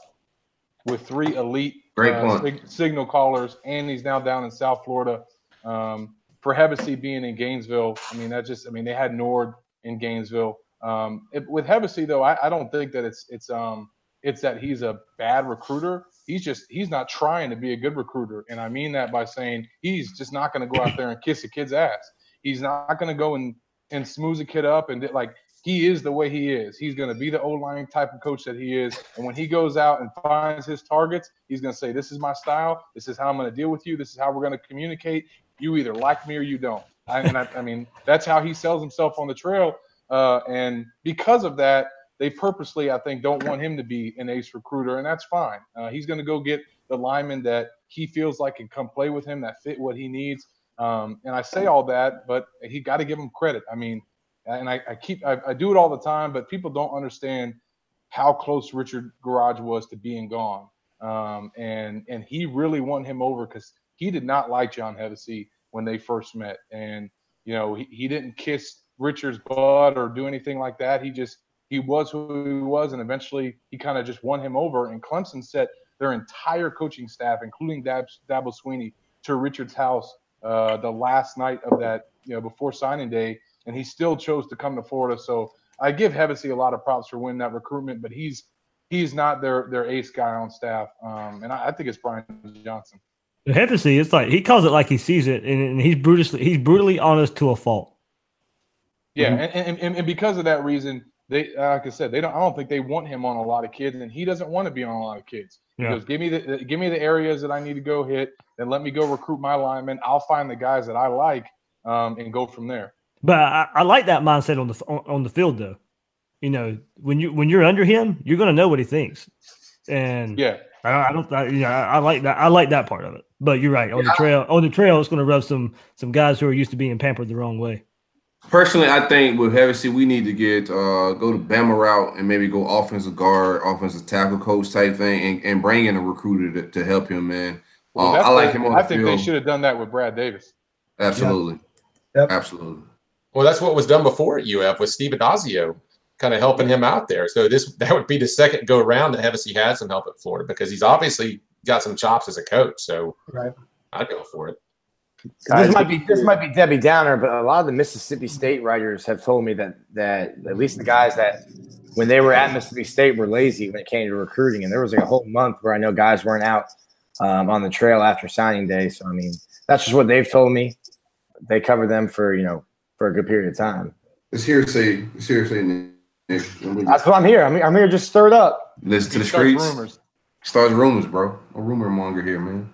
with three elite Great uh, sig- signal callers, and he's now down in South Florida. Um, for Hevesy being in Gainesville, I mean that just I mean they had Nord in Gainesville. Um, it, with Hevesy though, I, I don't think that it's it's um it's that he's a bad recruiter. He's just he's not trying to be a good recruiter, and I mean that by saying he's just not going to go out there and kiss a kid's ass. He's not going to go and and smooth a kid up and like he is the way he is. He's going to be the O line type of coach that he is. And when he goes out and finds his targets, he's going to say, "This is my style. This is how I'm going to deal with you. This is how we're going to communicate. You either like me or you don't." I, and I, I mean, that's how he sells himself on the trail. Uh, and because of that, they purposely, I think, don't want him to be an ace recruiter, and that's fine. Uh, he's going to go get the lineman that he feels like can come play with him that fit what he needs. Um, and I say all that, but he got to give him credit. I mean, and I, I keep I, I do it all the time, but people don't understand how close Richard Gouraige was to being gone. Um, and and he really won him over because he did not like John Hevesy when they first met, and you know he, he didn't kiss Richard's butt or do anything like that. He just he was who he was, and eventually he kind of just won him over. And Clemson set their entire coaching staff, including Dab, Dabo Swinney, to Richard's house uh, the last night of that, you know, before signing day, and he still chose to come to Florida. So I give Hevesy a lot of props for winning that recruitment, but he's he's not their their ace guy on staff, um, and I, I think it's Brian Johnson. Hevesy, it's like he calls it like he sees it, and, and he's brutally he's brutally honest to a fault. Yeah, Mhm. and, and, and and because of that reason, they like I said, they don't. I don't think they want him on a lot of kids, and he doesn't want to be on a lot of kids. He Yeah. goes, give me the give me the areas that I need to go hit, and let me go recruit my linemen. I'll find the guys that I like, um, and go from there. But I, I like that mindset on the on, on the field, though. You know, when you when you're under him, you're going to know what he thinks, and Yeah, I, I don't. I, you know, I, I like that. I like that part of it. But you're right on the trail. On the trail, it's going to rub some some guys who are used to being pampered the wrong way. Personally, I think with Hevesy, we need to get uh go to Bama route and maybe go offensive guard, offensive tackle coach type thing, and, and bring in a recruiter to, to help him, man. Well, Uh, that's I like him on I the think field. they should have done that with Brad Davis. Absolutely. Yep. Absolutely. Well, that's what was done before at UF with Steve Addazio, kind of helping him out there. So this that would be the second go around that Hevesy had some help at Florida because he's obviously got some chops as a coach. So Right. I'd go for it. This might be this might be Debbie Downer, but a lot of the Mississippi State writers have told me that that at least the guys that when they were at Mississippi State were lazy when it came to recruiting, and there was like a whole month where I know guys weren't out um, on the trail after signing day. So I mean, that's just what they've told me. They cover them for you know for a good period of time. It's hearsay. It's hearsay, Nick. Nick. That's what I'm here. I'm, I'm here just stirred up. Listen to the Starts streets. rumors. Starts rumors, bro. A rumor monger here, man.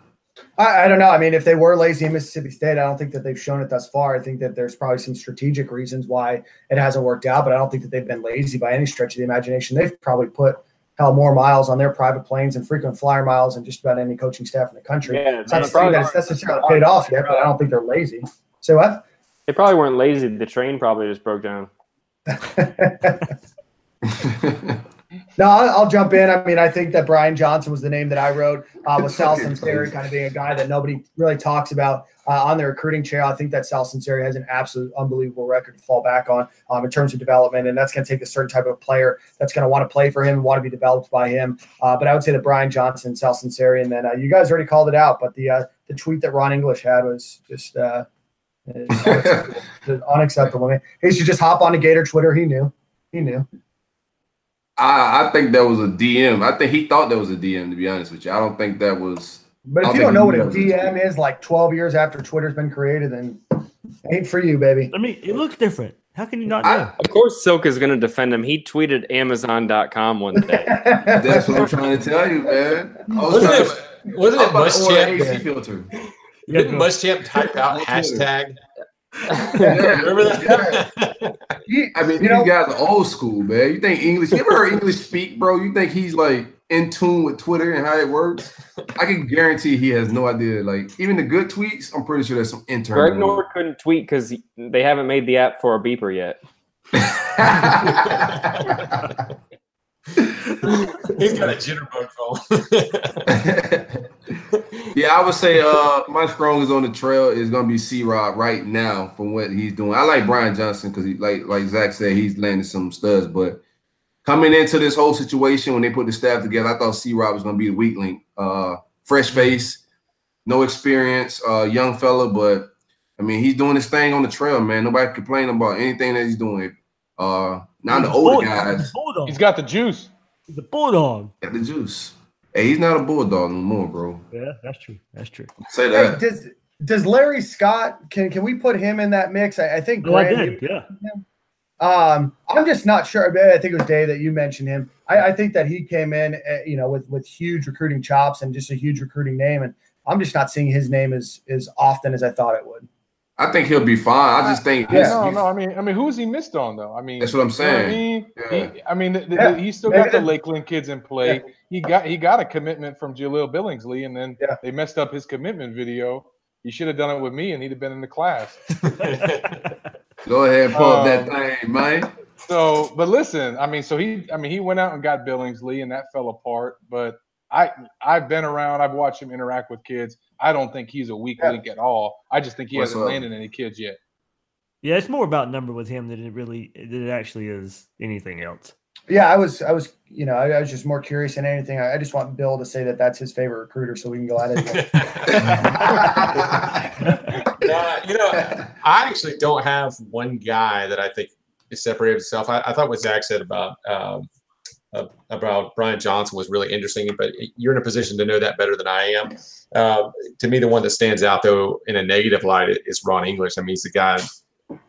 I, I don't know. I mean, if they were lazy in Mississippi State, I don't think that they've shown it thus far. I think that there's probably some strategic reasons why it hasn't worked out, but I don't think that they've been lazy by any stretch of the imagination. They've probably put hell more miles on their private planes and frequent flyer miles than just about any coaching staff in the country. Yeah, it's not they to say probably that it's necessarily paid off yet, but I don't think they're lazy. So what? They probably weren't lazy. The train probably just broke down. No, I'll, I'll jump in. I mean, I think that Brian Johnson was the name that I wrote uh, with Sal Sunseri kind of being a guy that nobody really talks about uh, on the recruiting trail. I think that Sal Sunseri has an absolute unbelievable record to fall back on um, in terms of development, and that's going to take a certain type of player that's going to want to play for him and want to be developed by him. Uh, but I would say that Brian Johnson, Sal Sunseri, and then uh, you guys already called it out, but the uh, the tweet that Ron English had was just. Uh, unacceptable. Unacceptable. I mean, he should just hop on to Gator Twitter. He knew. He knew. I, I think that was a DM. I think he thought that was a DM. To be honest with you, I don't think that was. But if you don't know what a knew that DM is, like 12 years after Twitter's been created, then ain't for you, baby. I mean, it looks different. How can you not I- know? Of course, Silk is going to defend him. He tweeted Amazon.com one day. That's what I'm trying to tell you, man. Oh, was Wasn't it, to- wasn't it about to order Muschamp? Didn't Muschamp type out On Twitter. hashtag? Yeah. Remember that? I mean, You these know- guys are old school, man. You think English? You ever heard English speak, bro? You think he's like in tune with Twitter and how it works? I can guarantee he has no idea. Like even the good tweets, I'm pretty sure there's some intern. Greg going Nord couldn't tweet because they haven't made the app for a beeper yet. He's got a jitterbug phone. yeah, I would say uh my strongest on the trail is gonna be C Rob right now from what he's doing. I like Brian Johnson because he like like Zach said, he's landing some studs, but coming into this whole situation when they put the staff together, I thought C Rob was gonna be the weak link. Uh fresh face, no experience, uh young fella, but I mean he's doing his thing on the trail, man. Nobody complaining about anything that he's doing. Uh now the older guys Bulldog. He's got the juice. He's a bulldog. got the juice. Hey, he's not a bulldog no more, bro. Yeah, that's true. That's true. Say Hey, that. does does Larry Scott can can we put him in that mix? I, I think No, I did. Yeah. Um, I'm just not sure. I think it was Dave that you mentioned him. I, I think that he came in, uh, you know, with with huge recruiting chops and just a huge recruiting name, and I'm just not seeing his name as as often as I thought it would. I think he'll be fine. I just think Yeah. his- No, no. I mean, I mean, who's he missed on though? I mean, That's what I'm you know I saying. mean, Yeah. He, I mean, th- th- Yeah. he still Maybe got the Lakeland kids in play. He got he got a commitment from Jaleel Billingsley, and then Yeah. they messed up his commitment video. He should have done it with me, and he'd have been in the class. Go ahead and pull up that Um, thing, man. So, but listen, I mean, so he, I mean, he went out and got Billingsley, and that fell apart. But I, I've been around. I've watched him interact with kids. I don't think he's a weak Yeah. link at all. I just think he What's hasn't up? landed any kids yet. Yeah, it's more about number with him than it really than it actually is anything else. Yeah, I was, I was, you know, I, I was just more curious than anything. I, I just want Bill to say that that's his favorite recruiter, so we can go at it. Nah, you know, I actually don't have one guy that I think is separated himself. I, I thought what Zach said about um, uh, about Brian Johnson was really interesting, but you're in a position to know that better than I am. Uh, to me, the one that stands out though in a negative light is Ron English. I mean, he's the guy,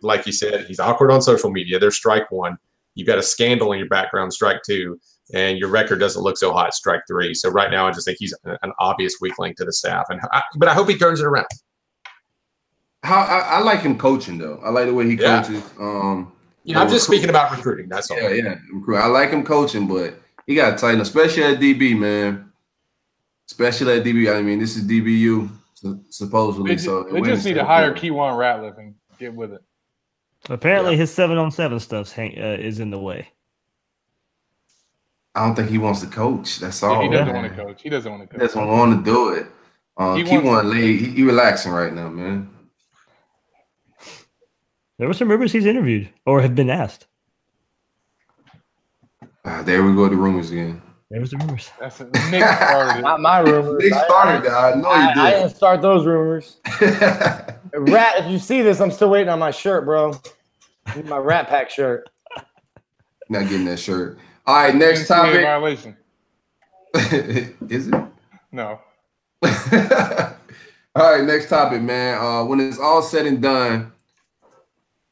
like you said, he's awkward on social media. There's strike one. You've got a scandal in your background, strike two, and your record doesn't look so hot, strike three. So right now, I just think he's an obvious weak link to the staff, and I, but I hope he turns it around. How I, I like him coaching though. I like the way he Yeah. coaches. Um, You know, I'm just speaking about recruiting. That's all. Yeah, yeah. recruit. I like him coaching, but he got to tighten, especially at DB, man. Especially at DB. I mean, this is DBU supposedly. They, ju- so they just need to hire Keiwan Ratliff and get with it. Apparently, his seven on seven stuff hang, uh, is in the way. I don't think he wants to coach. That's Yeah, all. he doesn't man. want to coach. He doesn't want to He coach. doesn't want to do it. Uh, He he wants- lay. He, he relaxing right now, man. There were some rumors he's interviewed or have been asked. Ah, there we go. The rumors again. There was the rumors. That's it. Nick started it. Not my rumors. Nick started that. I know I, he I did. didn't start those rumors. Rat, if you see this, I'm still waiting on my shirt, bro. Need my Rat Pack shirt. Not getting that shirt. All right, next topic. violation. Is it? No. all right, next topic, man. Uh, when it's all said and done,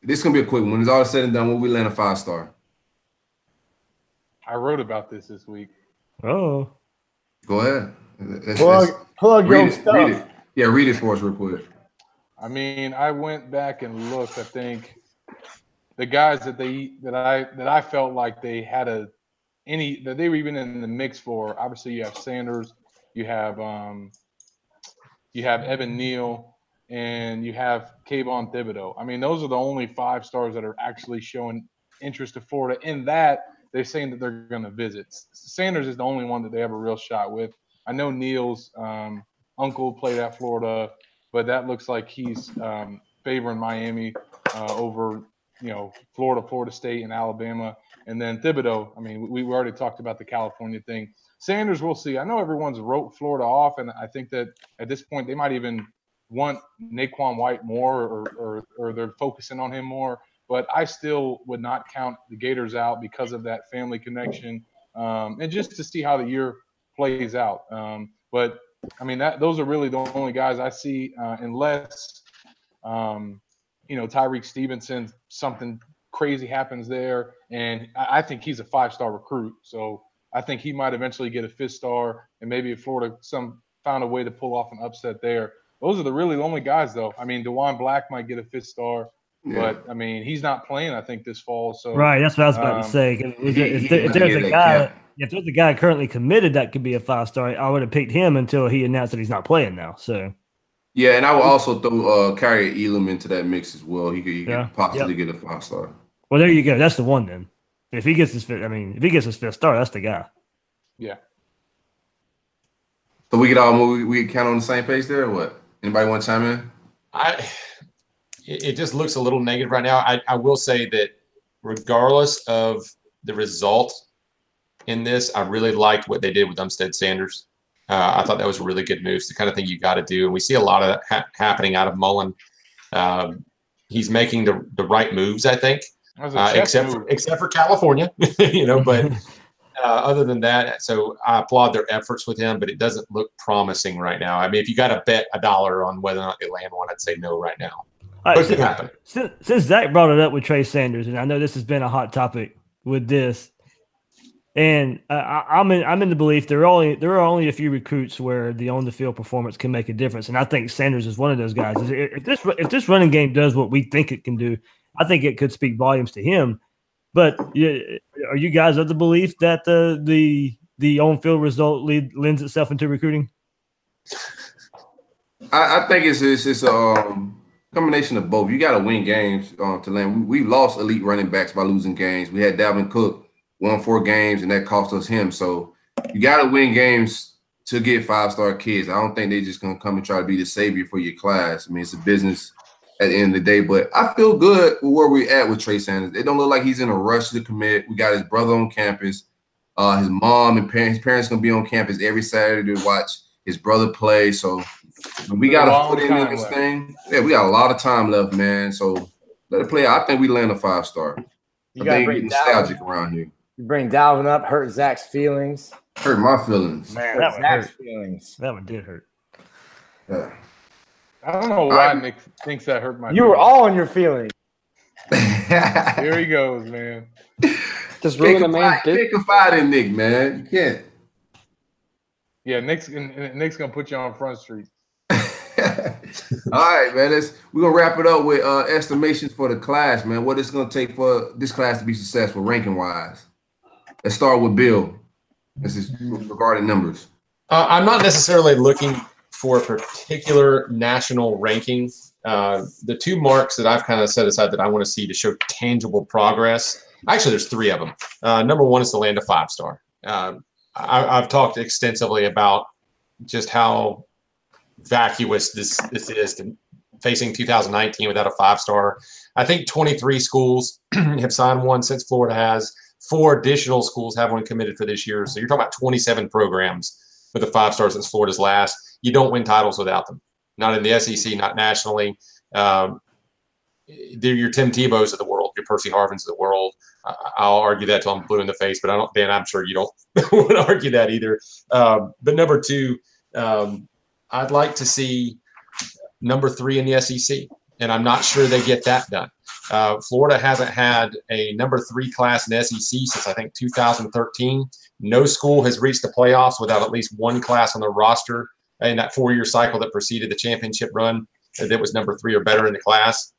this is gonna be a quick one. When it's all said and done, will we land a five star? I wrote about this this week. Oh, Go ahead. Let's- Plug, let's- plug read your it, stuff. read it. Yeah, read it for us real quick. I mean, I went back and looked. I think the guys that they that I that I felt like they had a any that they were even in the mix for. Obviously, you have Sanders, you have um, you have Evan Neal, and you have Kayvon Thibodeaux. I mean, those are the only five stars that are actually showing interest to Florida. In that, they're saying that they're going to visit. Sanders is the only one that they have a real shot with. I know Neal's um, uncle played at Florida, but that looks like he's um, favoring Miami uh, over you know Florida, Florida State, and Alabama. And then Thibodeaux. I mean, we, we already talked about the California thing. Sanders, we'll see. I know everyone's wrote Florida off, and I think that at this point they might even want Nay'Quan Wright more, or, or, or they're focusing on him more. But I still would not count the Gators out because of that family connection, um, and just to see how the year plays out. Um, but I mean, that those are really the only guys I see, uh, unless um, you know Tyrique Stevenson, something crazy happens there, and I, I think he's a five-star recruit. So I think he might eventually get a fifth star, and maybe if Florida some found a way to pull off an upset there. Those are the really only guys, though. I mean, Diwun Black might get a fifth star, yeah. but I mean, he's not playing. I think this fall. So right, that's what I was about um, to say. If, if, there, if there's a guy, if there's a guy currently committed that could be a five star, I would have picked him until he announced that he's not playing now. So yeah, and I would also throw uh, Kaiir Elam into that mix as well. He could, he yeah. could possibly yep. get a five star. Well, there you go. That's the one then. If he gets his fifth, I mean, if he gets his fifth star, that's the guy. Yeah. So we get all we, we count on the same page there, or what? Anybody want to chime in? I. It just looks a little negative right now. I, I will say that regardless of the result in this, I really liked what they did with Umstead Sanders. Uh, I thought that was a really good move. It's the kind of thing you got to do, and we see a lot of that ha- happening out of Mullen. Um, he's making the the right moves, I think, uh, except for, except for California, you know. But uh, other than that, so I applaud their efforts with him, but it doesn't look promising right now. I mean, if you got to bet a dollar on whether or not they land one, I'd say no right now. Right, since, since, since Zach brought it up with Trey Sanders, and I know this has been a hot topic with this, and uh, I, am in I'm in the belief there are only there are only a few recruits where the on the field performance can make a difference, and I think Sanders is one of those guys. If this if this running game does what we think it can do, I think it could speak volumes to him. But are you guys of the belief that the the the on field result lead, lends itself into recruiting? I, I think it's it's, it's a um, combination of both. You got to win games uh, to land. We, we, lost elite running backs by losing games. We had Dalvin Cook won four games, and that cost us him. So you got to win games to get five star kids. I don't think they're just gonna come and try to be the savior for your class. I mean, it's a business at the end of the day. But I feel good where we're at with Trey Sanders. It don't look like he's in a rush to commit. We got his brother on campus. Uh, his mom and parents, his parents gonna be on campus every Saturday to watch his brother play. So we got to put in this left. thing. Yeah, we got a lot of time left, man. So let it play. I think we land a five star. You got to bring nostalgic Dalvin. around here. You bring Dalvin up, hurt Zach's feelings. Hurt my feelings. Man, that Zach's hurt. feelings. That one did hurt. Yeah. I don't know why I, Nick thinks that hurt my. You feelings. were all in your feelings. Here he goes, man. Just ruin a man's Pick a fight in Nick, man. You can't. Yeah, Nick's Nick's gonna put you on Front Street. all right, man. Let's we're gonna wrap it up with uh, estimations for the class, man. What it's gonna take for this class to be successful, ranking wise. Let's start with Bill. This is regarding numbers. Uh, I'm not necessarily looking for a particular national ranking. Uh, the two marks that I've kind of set aside that I want to see to show tangible progress. Actually, there's three of them. Uh, number one is the land of five star. Uh, I, have talked extensively about just how vacuous this this is to facing 2019 without a five star. I think 23 schools have signed one since Florida has. Four additional schools have one committed for this year. So you're talking about 27 programs with a five star since Florida's last you don't win titles without them. Not in the SEC, not nationally. Um, they're your Tim Tebow's of the world, your Percy Harvin's of the world. I'll argue that till I'm blue in the face, but I don't, Dan, I'm sure you don't want to argue that either. Um, but number two, um, I'd like to see number three in the SEC, and I'm not sure they get that done. Uh, Florida hasn't had a number three class in SEC since I think 2013. No school has reached the playoffs without at least one class on the roster in that four year cycle that preceded the championship run that was number three or better in the class.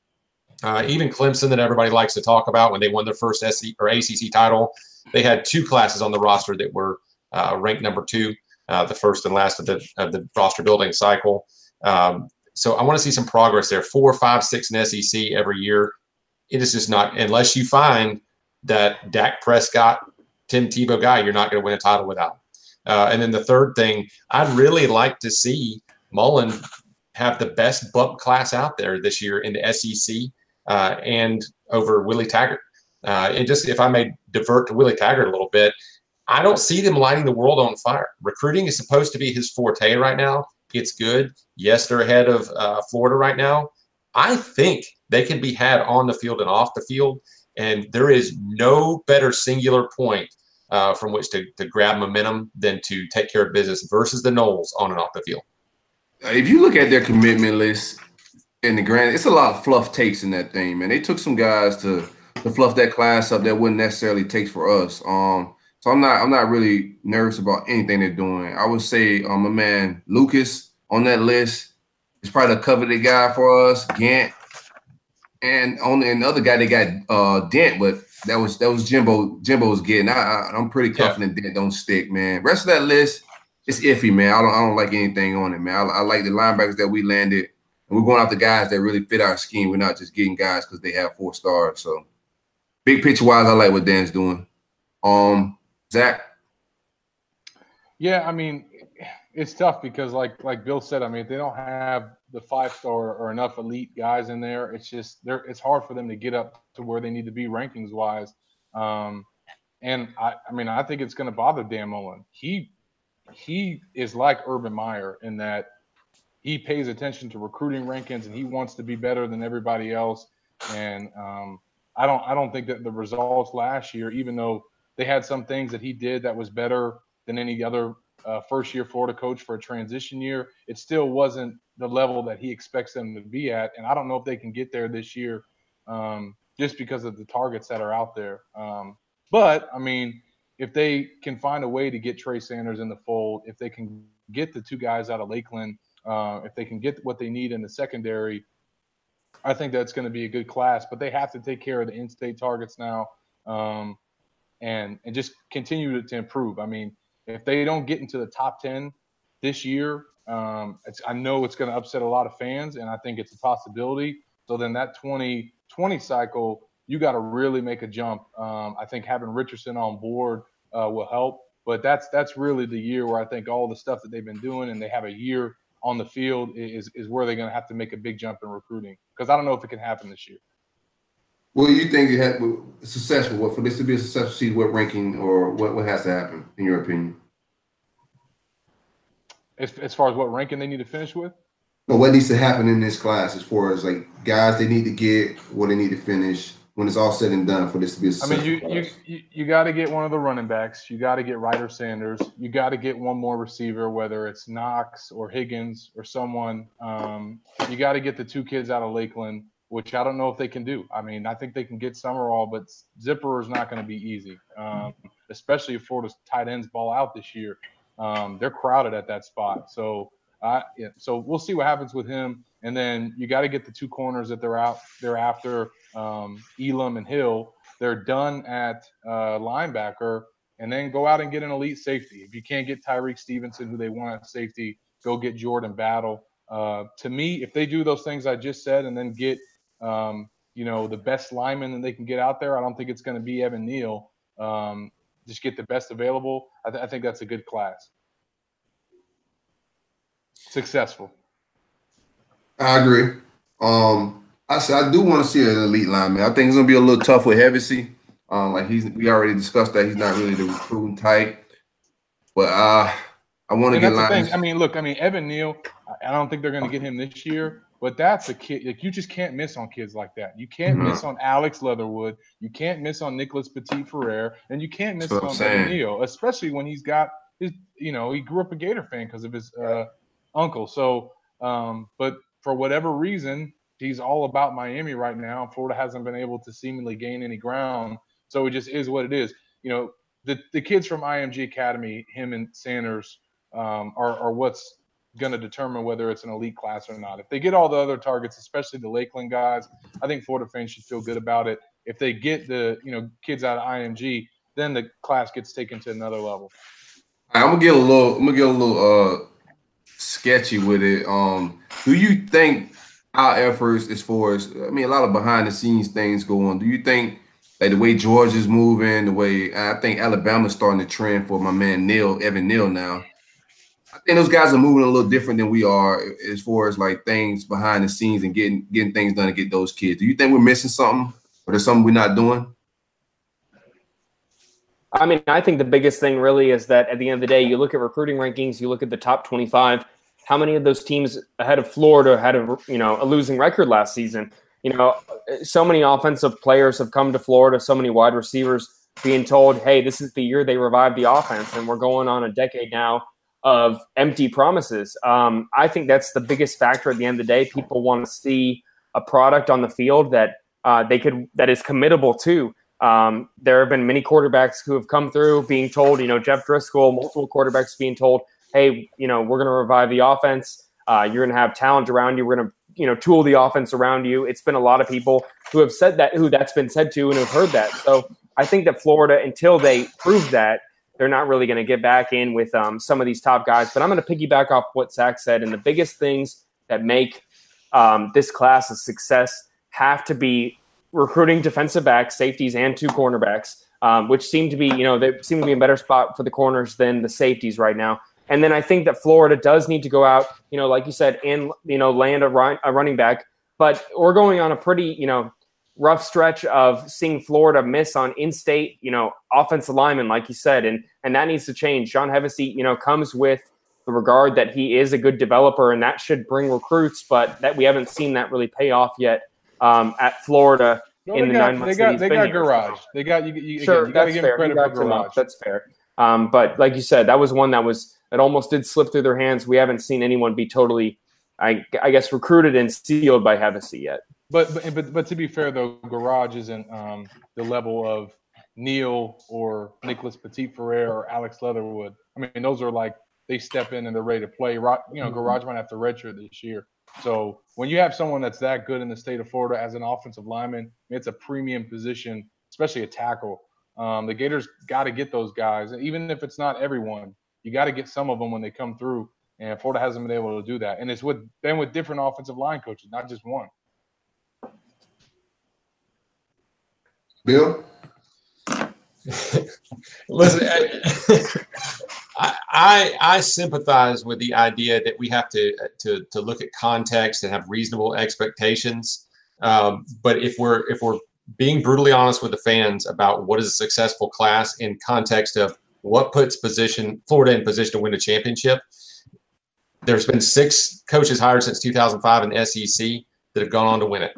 Uh, even Clemson, that everybody likes to talk about when they won their first SC or ACC title, they had two classes on the roster that were uh, ranked number two, uh, the first and last of the of the roster building cycle. Um, so I want to see some progress there. Four, five, six in SEC every year. It is just not unless you find that Dak Prescott Tim Tebow guy. You're not going to win a title without. Uh, and then the third thing, I'd really like to see Mullen have the best bump class out there this year in the SEC uh, and over Willie Taggart. Uh, and just if I may divert to Willie Taggart a little bit, I don't see them lighting the world on fire. Recruiting is supposed to be his forte right now. It's good. Yes, they're ahead of uh, Florida right now. I think they can be had on the field and off the field. And there is no better singular point uh, from which to, to grab momentum than to take care of business versus the Noles on and off the field. If you look at their commitment list in the grand, it's a lot of fluff takes in that thing, man. They took some guys to to fluff that class up that wouldn't necessarily take for us. Um, so I'm not I'm not really nervous about anything they're doing. I would say um, my man Lucas on that list is probably the coveted guy for us. Gant and on and the other guy they got uh Dent, but that was that was Jimbo Jimbo's getting. I, I am pretty confident yeah. Dent don't stick, man. Rest of that list it's iffy, man. I don't I don't like anything on it, man. I, I like the linebackers that we landed, and we're going after guys that really fit our scheme. We're not just getting guys because they have four stars. So big picture wise, I like what Dan's doing. Um, Zach. Yeah, I mean, it's tough because like like Bill said, I mean, if they don't have the five star or enough elite guys in there, it's just they're it's hard for them to get up to where they need to be rankings wise. Um, and I, I mean, I think it's going to bother Dan Mullen. He he is like Urban Meyer in that he pays attention to recruiting rankings and he wants to be better than everybody else. And um, I don't I don't think that the results last year, even though they had some things that he did that was better than any other uh, first year Florida coach for a transition year, it still wasn't the level that he expects them to be at. And I don't know if they can get there this year um, just because of the targets that are out there. Um, but I mean, if they can find a way to get Trey Sanders in the fold, if they can get the two guys out of Lakeland, uh, if they can get what they need in the secondary, I think that's going to be a good class. But they have to take care of the in-state targets now, um, and and just continue to, to, improve. I mean, if they don't get into the top ten this year, um, I know it's going to upset a lot of fans, and I think it's a possibility. So then that 2020 cycle, you got to really make a jump. Um, I think having Richardson on board uh, will help. But that's that's really the year where I think all the stuff that they've been doing and they have a year on the field is is where they're going to have to make a big jump in recruiting because I don't know if it can happen this year. Well, you think you had successful? What for this to be a successful season? What ranking or what what has to happen in your opinion? As, as far as what ranking they need to finish with? No, what needs to happen in this class as far as like guys they need to get, what they need to finish, when it's all said and done for this to be a I mean, you you you, you got to get one of the running backs. You got to get Ryder Sanders. You got to get one more receiver, whether it's Knox or Higgins or someone. Um, you got to get the two kids out of Lakeland, which I don't know if they can do. I mean, I think they can get Summerall, but Zipper is not going to be easy, um, especially if Florida's tight ends ball out this year. Um, they're crowded at that spot. So, uh, yeah, so we'll see what happens with him. And then you got to get the two corners that they're out. They're after um, Elam and Hill. They're done at uh, linebacker, and then go out and get an elite safety. If you can't get Tyrique Stevenson, who they want at safety, go get Jordan Battle. Uh, to me, if they do those things I just said, and then get um, you know the best lineman that they can get out there, I don't think it's going to be Evan Neal. Um, just get the best available. I, th- I think that's a good class. Successful. I agree. Um, I said I do want to see an elite lineman. I think it's gonna be a little tough with Hevesy. Um, like he's we already discussed that he's not really the recruiting type. But uh I want to get. I mean, look, I mean Evan Neal, I don't think they're gonna get him this year, but that's a kid like you just can't miss on kids like that. You can't mm-hmm. miss on Alex Leatherwood, you can't miss on Nicholas Petit-Frere, and you can't miss on Neal, especially when he's got his you know, he grew up a Gator fan because of his uh uncle. So um, but for whatever reason, he's all about Miami right now. Florida hasn't been able to seemingly gain any ground. So it just is what it is. You know, the, the kids from IMG Academy, him and Sanders, um, are, are what's going to determine whether it's an elite class or not. If they get all the other targets, especially the Lakeland guys, I think Florida fans should feel good about it. If they get the you know kids out of IMG, then the class gets taken to another level. I'm gonna get a little. I'm gonna get a little uh sketchy with it. Um, do you think our efforts as far as I mean a lot of behind the scenes things go on. Do you think like the way Georgia's moving, the way I think Alabama's starting to trend for my man Neal, Evan Neal now. I think those guys are moving a little different than we are as far as like things behind the scenes and getting getting things done to get those kids. Do you think we're missing something, or there's something we're not doing? I mean, I think the biggest thing really is that at the end of the day, you look at recruiting rankings, you look at the top 25. How many of those teams ahead of Florida had a you know a losing record last season? You know, so many offensive players have come to Florida, so many wide receivers being told, "Hey, this is the year they revive the offense," and we're going on a decade now of empty promises. Um, I think that's the biggest factor at the end of the day. People want to see a product on the field that uh, they could that is committable to. Um, there have been many quarterbacks who have come through being told, you know, Jeff Driskel, multiple quarterbacks being told, hey, you know, we're going to revive the offense. Uh, you're going to have talent around you. We're going to, you know, tool the offense around you. It's been a lot of people who have said that, who that's been said to and have heard that. So I think that Florida, until they prove that, they're not really going to get back in with um, some of these top guys. But I'm going to piggyback off what Zach said. And the biggest things that make um, this class a success have to be recruiting defensive backs, safeties, and two cornerbacks, um, which seem to be, you know, they seem to be a better spot for the corners than the safeties right now. And then I think that Florida does need to go out, you know, like you said, and you know, land a, run, a running back. But we're going on a pretty, you know, rough stretch of seeing Florida miss on in-state, you know, offensive linemen, like you said, and and that needs to change. John Hevesy, you know, comes with the regard that he is a good developer, and that should bring recruits, but that we haven't seen that really pay off yet um, at Florida No, in the got, nine months. they got, they got Gouraige. They got you. You, Sure, you that's give fair. You for got Gouraige. That's fair. Um, but like you said, that was one that was that almost did slip through their hands. We haven't seen anyone be totally, I, I guess, recruited and sealed by Hevesy yet. But, but but but to be fair though, Gouraige isn't um, the level of Neal or Nicholas Petit-Frere or Alex Leatherwood. I mean, those are like they step in and they're ready to play. You know, Mm-hmm. Gouraige might have to redshirt this year. So when you have someone that's that good in the state of Florida as an offensive lineman, it's a premium position, especially a tackle. Um, the Gators got to get those guys, even if it's not everyone. You got to get some of them when they come through, and Florida hasn't been able to do that. And it's with been with different offensive line coaches, not just one. Bill? Listen, I, I I sympathize with the idea that we have to to to look at context and have reasonable expectations. Um, but if we're if we're being brutally honest with the fans about what is a successful class in context of what puts position Florida in position to win a championship, there's been six coaches hired since 2005 in SEC that have gone on to win it.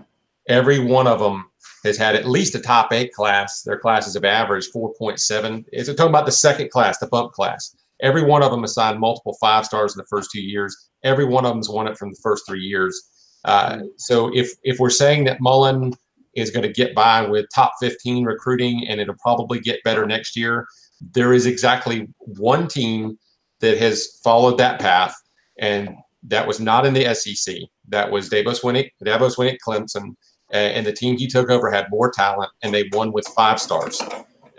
Every one of them has had at least a top eight class. Their classes have averaged 4.7. It's talking about the second class, the bump class. Every one of them assigned multiple five stars in the first two years. Every one of them's won it from the first three years. Uh, so if if we're saying that Mullen is going to get by with top 15 recruiting and it'll probably get better next year, there is exactly one team that has followed that path, and that was not in the SEC. That was Dabo Swinney, Dabo Swinney Clemson, and the team he took over had more talent, and they won with five stars.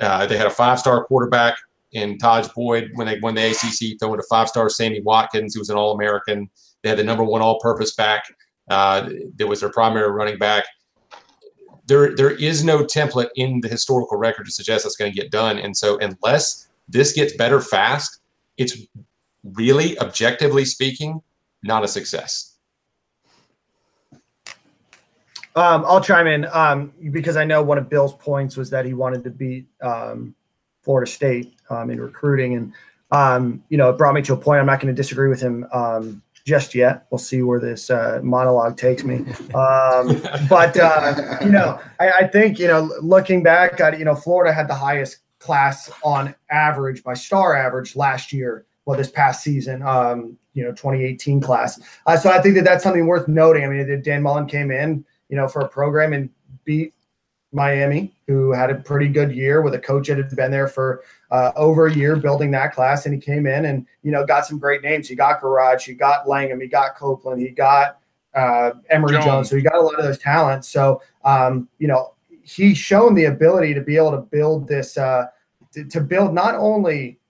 Uh, they had a five-star quarterback in Tajh Boyd when they won the ACC, throwing a five-star Sammy Watkins, who was an All-American. They had the number one all-purpose back. Uh, that was their primary running back. There, there is no template in the historical record to suggest that's going to get done. And so, unless this gets better fast, it's really, objectively speaking, not a success. Um, I'll chime in um, because I know one of Bill's points was that he wanted to beat um, Florida State um, in recruiting, and um, you know it brought me to a point. I'm not going to disagree with him um, just yet. We'll see where this uh, monologue takes me. Um, but uh, you know, I, I think you know, looking back, at, you know, Florida had the highest class on average by star average last year. Well, this past season, um, you know, 2018 class. Uh, so I think that that's something worth noting. I mean, Dan Mullen came in, you know, for a program and beat Miami, who had a pretty good year with a coach that had been there for uh, over a year building that class. And he came in and, you know, got some great names. He got Gouraige, he got Langham, he got Copeland, he got uh, Emory Jones. Jones. So he got a lot of those talents. So, um, you know, he's shown the ability to be able to build this, uh, to, to build not only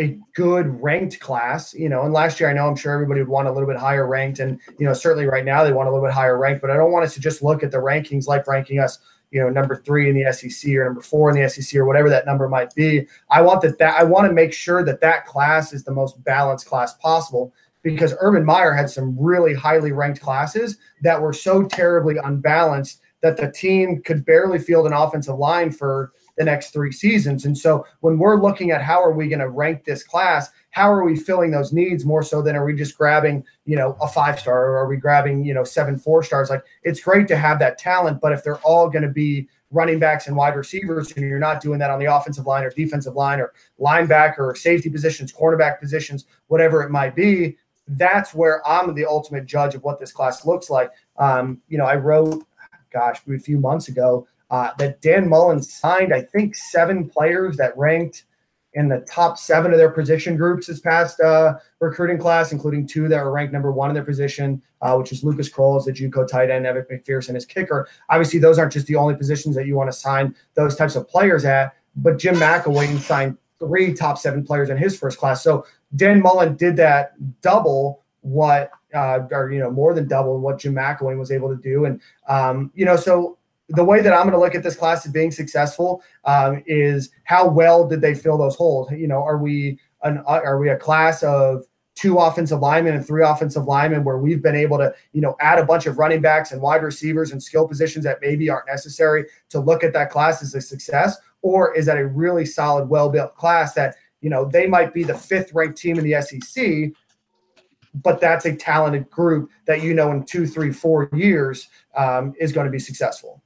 a good ranked class, you know, and last year I know I'm sure everybody would want a little bit higher ranked. And, you know, certainly right now they want a little bit higher ranked, but I don't want us to just look at the rankings like ranking us you know number three in the SEC or number four in the SEC or whatever that number might be. I want that that I want to make sure that that class is the most balanced class possible because Urban Meyer had some really highly ranked classes that were so terribly unbalanced that the team could barely field an offensive line for the next three seasons. And so when we're looking at how are we going to rank this class, how are we filling those needs more so than are we just grabbing, you know, a five star or are we grabbing, you know, seven four stars? Like it's great to have that talent, but if they're all going to be running backs and wide receivers, and you're not doing that on the offensive line or defensive line or linebacker or safety positions, cornerback positions, whatever it might be, that's where I'm the ultimate judge of what this class looks like. Um, you know, I wrote, gosh, a few months ago uh, that Dan Mullen signed, I think, seven players that ranked in the top seven of their position groups this past uh, recruiting class, including two that were ranked number one in their position, uh, which is Lucas Krull as the JUCO tight end, Evan McPherson as kicker. Obviously, those aren't just the only positions that you want to sign those types of players at, but Jim McElwain signed three top seven players in his first class. So Dan Mullen did that double what, uh, or you know, more than double what Jim McElwain was able to do, and um, you know, so the way that I'm going to look at this class as being successful um, is how well did they fill those holes? You know, are we an uh, are we a class of two offensive linemen and three offensive linemen where we've been able to you know add a bunch of running backs and wide receivers and skill positions that maybe aren't necessary to look at that class as a success, or is that a really solid, well built class that you know they might be the fifth ranked team in the SEC, but that's a talented group that you know in two, three, four years um, is going to be successful.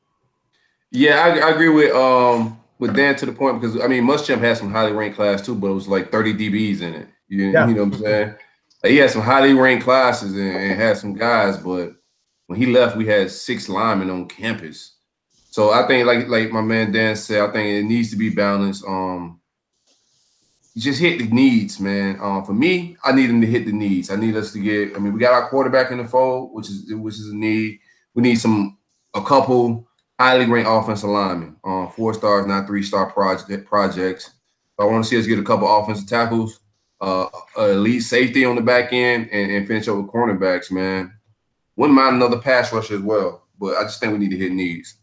Yeah, I, I, agree with um with Dan to the point because I mean Muschamp had some highly ranked class too, but it was like 30 DBs in it. You, yeah. you know what I'm saying? Like he had some highly ranked classes and, and, had some guys, but when he left, we had six linemen on campus. So I think like like my man Dan said, I think it needs to be balanced. Um just hit the needs, man. Um, for me, I need them to hit the needs. I need us to get. I mean, we got our quarterback in the fold, which is which is a need. We need some a couple highly ranked offensive linemen, um, four stars, not three star project projects. I want to see us get a couple offensive tackles, uh, elite safety on the back end, and, and finish up with cornerbacks. Man, wouldn't mind another pass rush as well, but I just think we need to hit needs.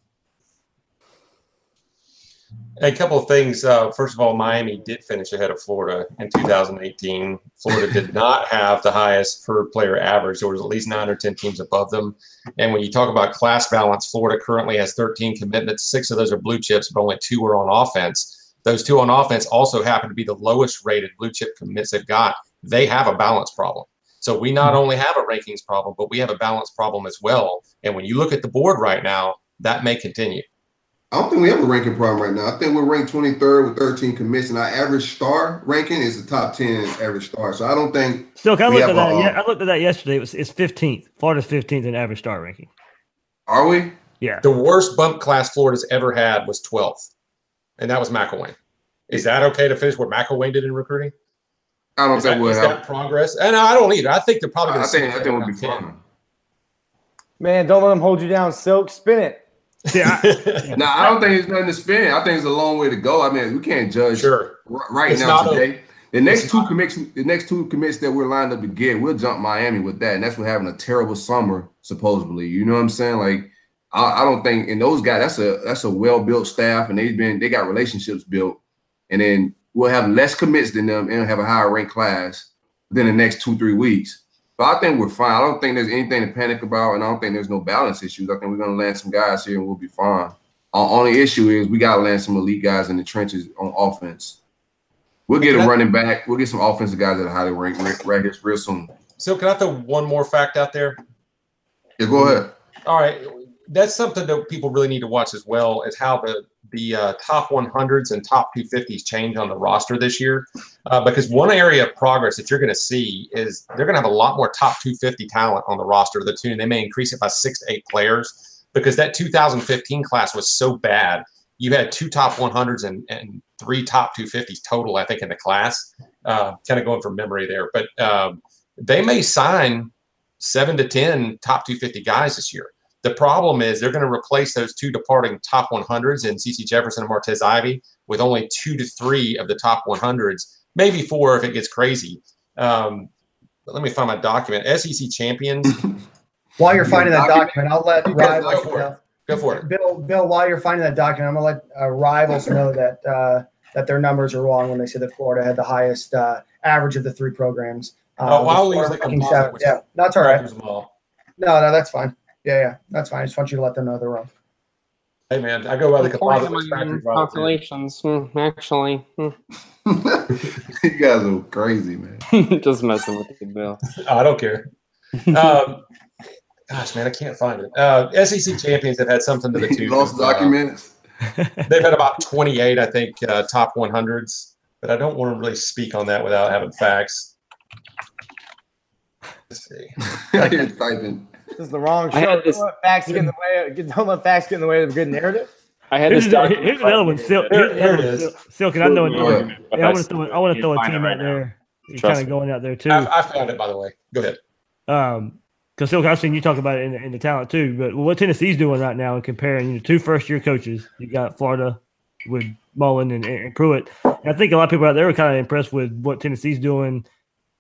A couple of things. Uh, first of all, Miami did finish ahead of Florida in 2018. Florida did not have the highest per player average. There was at least nine or 10 teams above them. And when you talk about class balance, Florida currently has 13 commitments. Six of those are blue chips, but only two are on offense. Those two on offense also happen to be the lowest rated blue chip commits they've got. They have a balance problem. So we not only have a rankings problem, but we have a balance problem as well. And when you look at the board right now, that may continue. I don't think we have a ranking problem right now. I think we're ranked 23rd with 13 commits, and our average star ranking is the top 10 average star. So I don't think. So I looked at that. A, yeah, um, I looked at that yesterday. It was it's 15th. Florida's 15th in average star ranking. Are we? Yeah. The worst bump class Florida's ever had was 12th, and that was McElwain. Is that okay to finish what McElwain did in recruiting? I don't is think that, we'll is have that progress. And I don't either. I think they're probably going to. I think I think we'll be fine. Man, don't let them hold you down, Silk. Spin it. Yeah. no, I don't think it's nothing to spin. I think it's a long way to go. I mean, we can't judge sure. right it's now today. A, the next two commits, the next two commits that we're lined up to get, we'll jump Miami with that, and that's what having a terrible summer supposedly. You know what I'm saying? Like, I, I don't think, and those guys, that's a that's a well built staff, and they've been they got relationships built, and then we'll have less commits than them and have a higher ranked class than the next two three weeks. But I think we're fine. I don't think there's anything to panic about, and I don't think there's no balance issues. I think we're gonna land some guys here and we'll be fine. Our only issue is we gotta land some elite guys in the trenches on offense. We'll get a running back. We'll get some offensive guys that are highly ranked right here real soon. So can I throw one more fact out there? Yeah, go ahead. All right. That's something that people really need to watch as well is how the the uh, top 100s and top 250s change on the roster this year. Uh, because one area of progress that you're going to see is they're going to have a lot more top 250 talent on the roster of the two. They may increase it by six to eight players because that 2015 class was so bad. You had two top 100s and, and three top 250s total, I think, in the class. Uh, kind of going from memory there. But um, they may sign seven to 10 top 250 guys this year. The problem is they're going to replace those two departing top 100s in CeCe Jefferson and Martez Ivey with only two to three of the top 100s, maybe four if it gets crazy. Um, let me find my document. SEC champions. While you're finding that document, I'll let Ryan. Go for it. Bill, Bill, while you're finding that document, I'm gonna let uh, rivals know that uh, that their numbers are wrong when they say that Florida had the highest uh, average of the three programs. Oh, Uh, I'll with use the composite, seven. Yeah, that's all right. covers them all. No, no, that's fine. Yeah, yeah, that's fine. I just want you to let them know they're wrong. Hey man, I go by the composite According which to my factory product is. calculations, hmm, actually, hmm. you guys are crazy, man. just messing with you, Bill. Oh, I don't care. Um, gosh, man, I can't find it. Uh, SEC champions have had something to the tune. Lost of, uh, documents. they've had about 28, I think, uh, top 100s, but I don't want to really speak on that without having facts. Let's see. You're typing. This is the wrong I had show. this- Don't let facts get in the way. Of, don't let facts get in the way of a good narrative. I had Here's, this the- document here's another one. here. Sil- There- here's there another it one. is. Sil- Silk, and I know. Yeah. Yeah, I want to throw. I want to throw a team right out now. there. You're Trust kind of going out there too. I, I found it, by the way. Go ahead. Um, because Silk, I've seen you talk about it in, in the talent too. But what Tennessee's doing right now, and comparing you know, two first year coaches, you got Florida with Mullen and, and Pruitt. And I think a lot of people out there are kind of impressed with what Tennessee's doing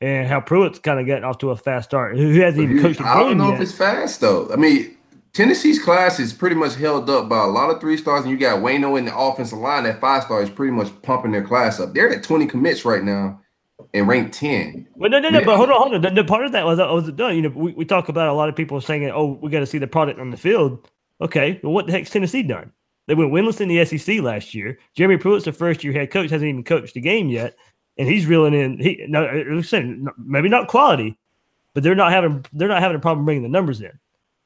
and how Pruitt's kind of getting off to a fast start. Who hasn't even coached a I don't know yet? if it's fast though. I mean, Tennessee's class is pretty much held up by a lot of three stars, and you got Wanya in the offensive line. That five star is pretty much pumping their class up. They're at 20 commits right now and ranked 10. Well, no, no, no. Yeah. But hold on, hold on. The, the part of that was, was it done? You know, we, we talk about a lot of people saying, "Oh, we got to see the product on the field." Okay, well, what the heck's Tennessee done? They went winless in the SEC last year. Jeremy Pruitt's the first year head coach, hasn't even coached the game yet, and he's reeling in. He no, uh, saying maybe not quality, but they're not having they're not having a problem bringing the numbers in.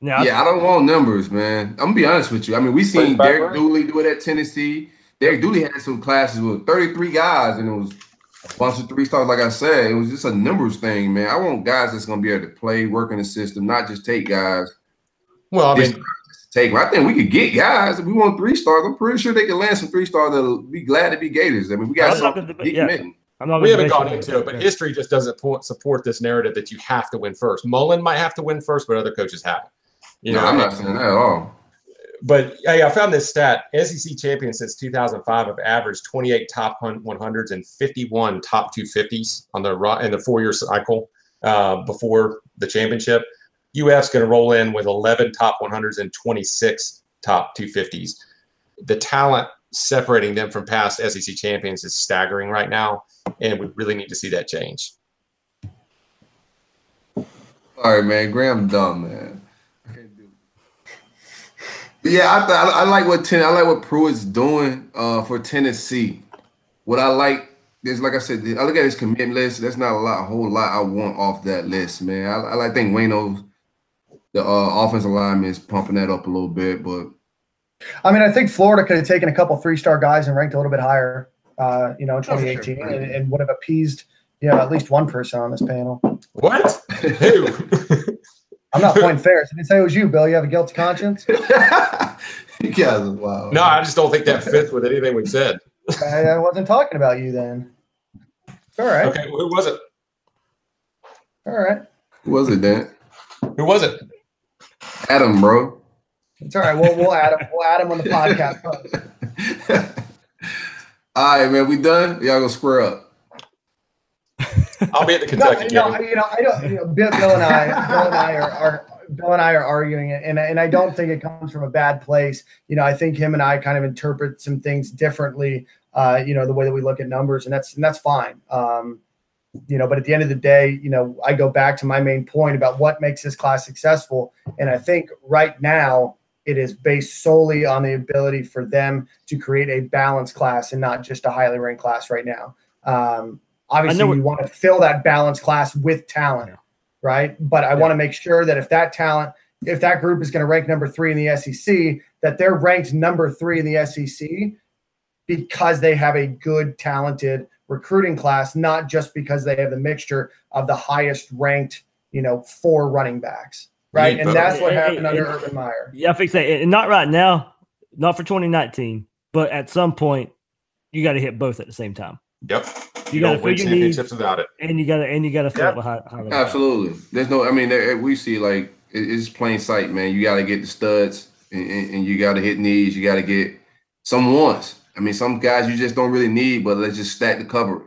Now, Yeah, I don't want numbers, man. I'm gonna be honest with you. I mean, we seen Derek Barbara? Dooley do it at Tennessee. Derek Dooley had some classes with 33 guys, and it was a bunch of three stars. Like I said, it was just a numbers thing, man. I want guys that's gonna be able to play, work in the system, not just take guys. Well, I just mean, take. I think we could get guys. If we want three stars, I'm pretty sure they can land some three stars that'll be glad to be Gators. I mean, we got I'm some gonna debate- yeah. decommitting. I'm not. we haven't debate gone into it, but history just doesn't po- support this narrative that you have to win first. Mullen might have to win first, but other coaches haven't. You no, know, I'm not saying that at all. But hey, I found this stat: SEC champions since 2005 have averaged 28 top 100s and 51 top 250s on the in the four-year cycle uh, before the championship. UF's going to roll in with 11 top 100s and 26 top 250s. The talent separating them from past SEC champions is staggering right now, and we really need to see that change. All right, man. Graham dumb, man. Yeah, I, I I like what ten. I like what Pruitt's doing uh, for Tennessee. What I like is, like I said, I look at his commit list. That's not a lot, a whole lot I want off that list, man. I, I think Wanya, the uh, offensive lineman, is pumping that up a little bit, but I mean, I think Florida could have taken a couple three star guys and ranked a little bit higher, uh, you know, in Oh, for sure. 2018 and, and would have appeased, you know, at least one person on this panel. What? Who? I'm not pointing fairs. I didn't say it was you, Bill. You have a guilty conscience? you guys are wild. no, I just don't think that fits with anything we've said. I, I wasn't talking about you then. All right. Okay, who was it? All right. Who was it, Dan? Who was it? Adam, bro. It's all right. We'll, we'll add him. We'll add him on the podcast. All right, man. We done. Y'all gonna square up. I'll be at the Kentucky no, game. you know, I don't. You know, Bill, Bill and I, Bill and I are, are Bill and I are arguing it, and and I don't think it comes from a bad place. You know, I think him and I kind of interpret some things differently. Uh, you know, the way that we look at numbers, and that's and that's fine. Um, you know, but at the end of the day, you know, I go back to my main point about what makes this class successful, and I think right now it is based solely on the ability for them to create a balanced class and not just a highly ranked class right now. Um, obviously, we want to fill that balanced class with talent, right? But I want to make sure that if that talent, if that group is going to rank number three in the SEC, that they're ranked number three in the SEC because they have a good, talented recruiting class, not just because they have the mixture of the highest ranked, you know, four running backs, right? And that's what happened under Urban Meyer. Yeah, I fix that. And not right now, not for 2019, but at some point, you got to hit both at the same time. Yep. You, You got to don't win fill your needs, without it. and you got to and you got to fill Yeah. up a high, high. Absolutely. There's no. I mean, there, we see like it- it's plain sight, man. You got to get the studs, and, and, and you got to hit knees. You got to get some ones. I mean, some guys you just don't really need, but let's just stack the cover.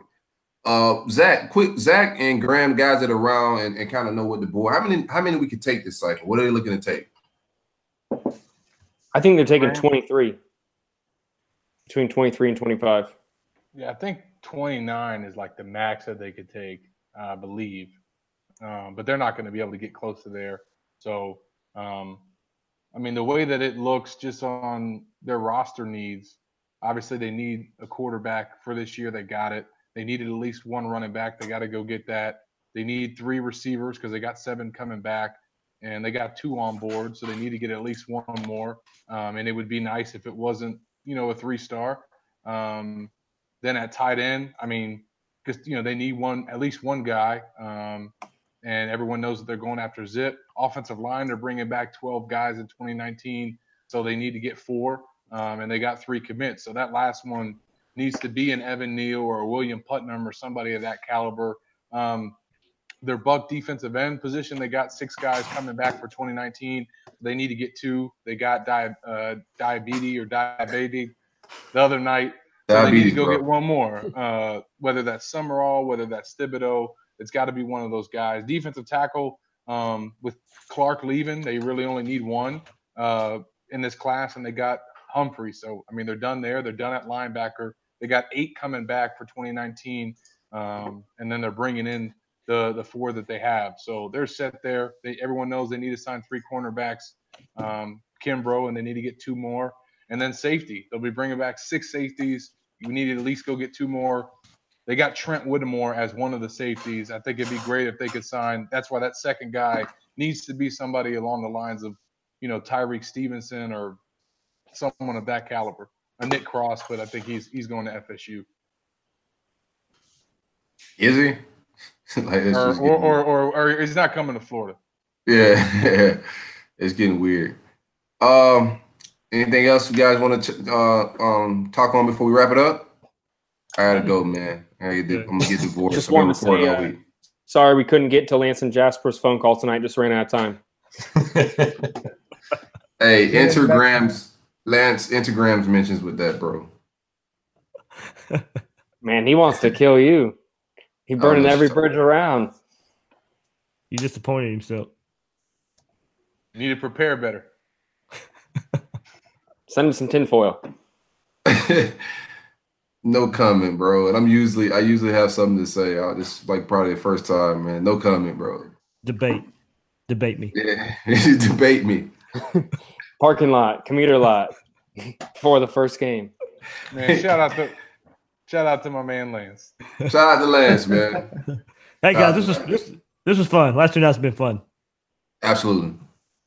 Uh, Zach, quick, Zach and Graham, guys that are around and, and kind of know what the board. How many? How many we could take this cycle? What are they looking to take? I think they're taking 23. Between 23 and 25. Yeah, I think 29 is like the max that they could take, I believe. Um, but they're not going to be able to get close to there. So, um, I mean, the way that it looks just on their roster needs, obviously they need a quarterback for this year. They got it. They needed at least one running back. They got to go get that. They need three receivers because they got seven coming back and they got two on board. So they need to get at least one more. Um, and it would be nice if it wasn't, you know, a three star. Um, then at tight end, I mean, because you know they need one at least one guy, um, and everyone knows that they're going after Zip. Offensive line, they're bringing back 12 guys in 2019, so they need to get four, um, and they got three commits. So that last one needs to be an Evan Neal or a William Putnam or somebody of that caliber. Um, their Buck defensive end position, they got six guys coming back for 2019. They need to get two. They got di- uh, Diabate or Diabate the other night. So they need to go bro. get one more. Uh, whether that's Summerall, whether that's Thibodeaux, it's got to be one of those guys. Defensive tackle um, with Clark leaving, they really only need one uh, in this class, and they got Humphrey. So I mean, they're done there. They're done at linebacker. They got eight coming back for 2019, um, and then they're bringing in the the four that they have. So they're set there. They, everyone knows they need to sign three cornerbacks, um, Kimbrough, and they need to get two more. And then safety, they'll be bringing back six safeties. You need to at least go get two more. They got Trent Whittemore as one of the safeties. I think it'd be great if they could sign. That's why that second guy needs to be somebody along the lines of, you know, Tyrique Stevenson or someone of that caliber. A Nick Cross, but I think he's he's going to FSU. Is he? like, it's Or just or, getting- or, or or he's not coming to Florida. yeah, it's getting weird. Um, anything else you guys want to uh um talk on before we wrap it up? I gotta go, man. I gotta get, I'm gonna get divorced. Just I've wanted to say, uh, sorry we couldn't get to Lance and Jasper's phone call tonight. Just ran out of time. Hey, Instagrams, Lance, Instagrams mentions with that, bro. Man, he wants to kill you. He oh, burning every tough. bridge around. He disappointed himself. You need to prepare better. Send him some tinfoil. No comment, bro. And I'm usually I usually have something to say. This is like probably the first time, man. No comment, bro. Debate. Debate me. Yeah, debate me. Parking lot, commuter lot for the first game. Man, shout out to shout out to my man Lance. Shout out to Lance, man. Hey Shout guys, this to was this, this was fun. Last two nights have been fun. Absolutely.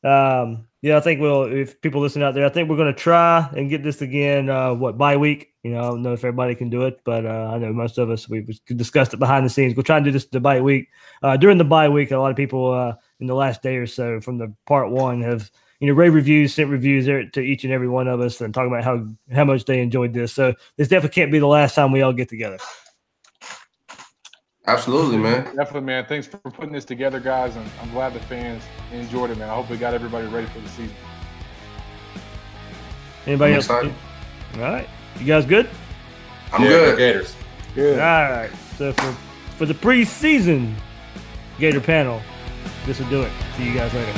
Um, yeah, I think we'll if people listen out there, I think we're gonna try and get this again. Uh, what bye week? You know, I don't know if everybody can do it, but uh, I know most of us we've discussed it behind the scenes. We'll try and do this the bye week. Uh, during the bye week, a lot of people uh, in the last day or so from the part one have you know rave reviews, sent reviews there to each and every one of us, and talking about how how much they enjoyed this. So this definitely can't be the last time we all get together. Absolutely, man. Definitely, man. Thanks for putting this together, guys. And I'm glad the fans enjoyed it, man. I hope we got everybody ready for the season. Anybody I'm else? excited. All right, you guys good? I'm Yeah, good. Gators. Good. All right. So for for the preseason Gator panel, this will do it. See you guys later.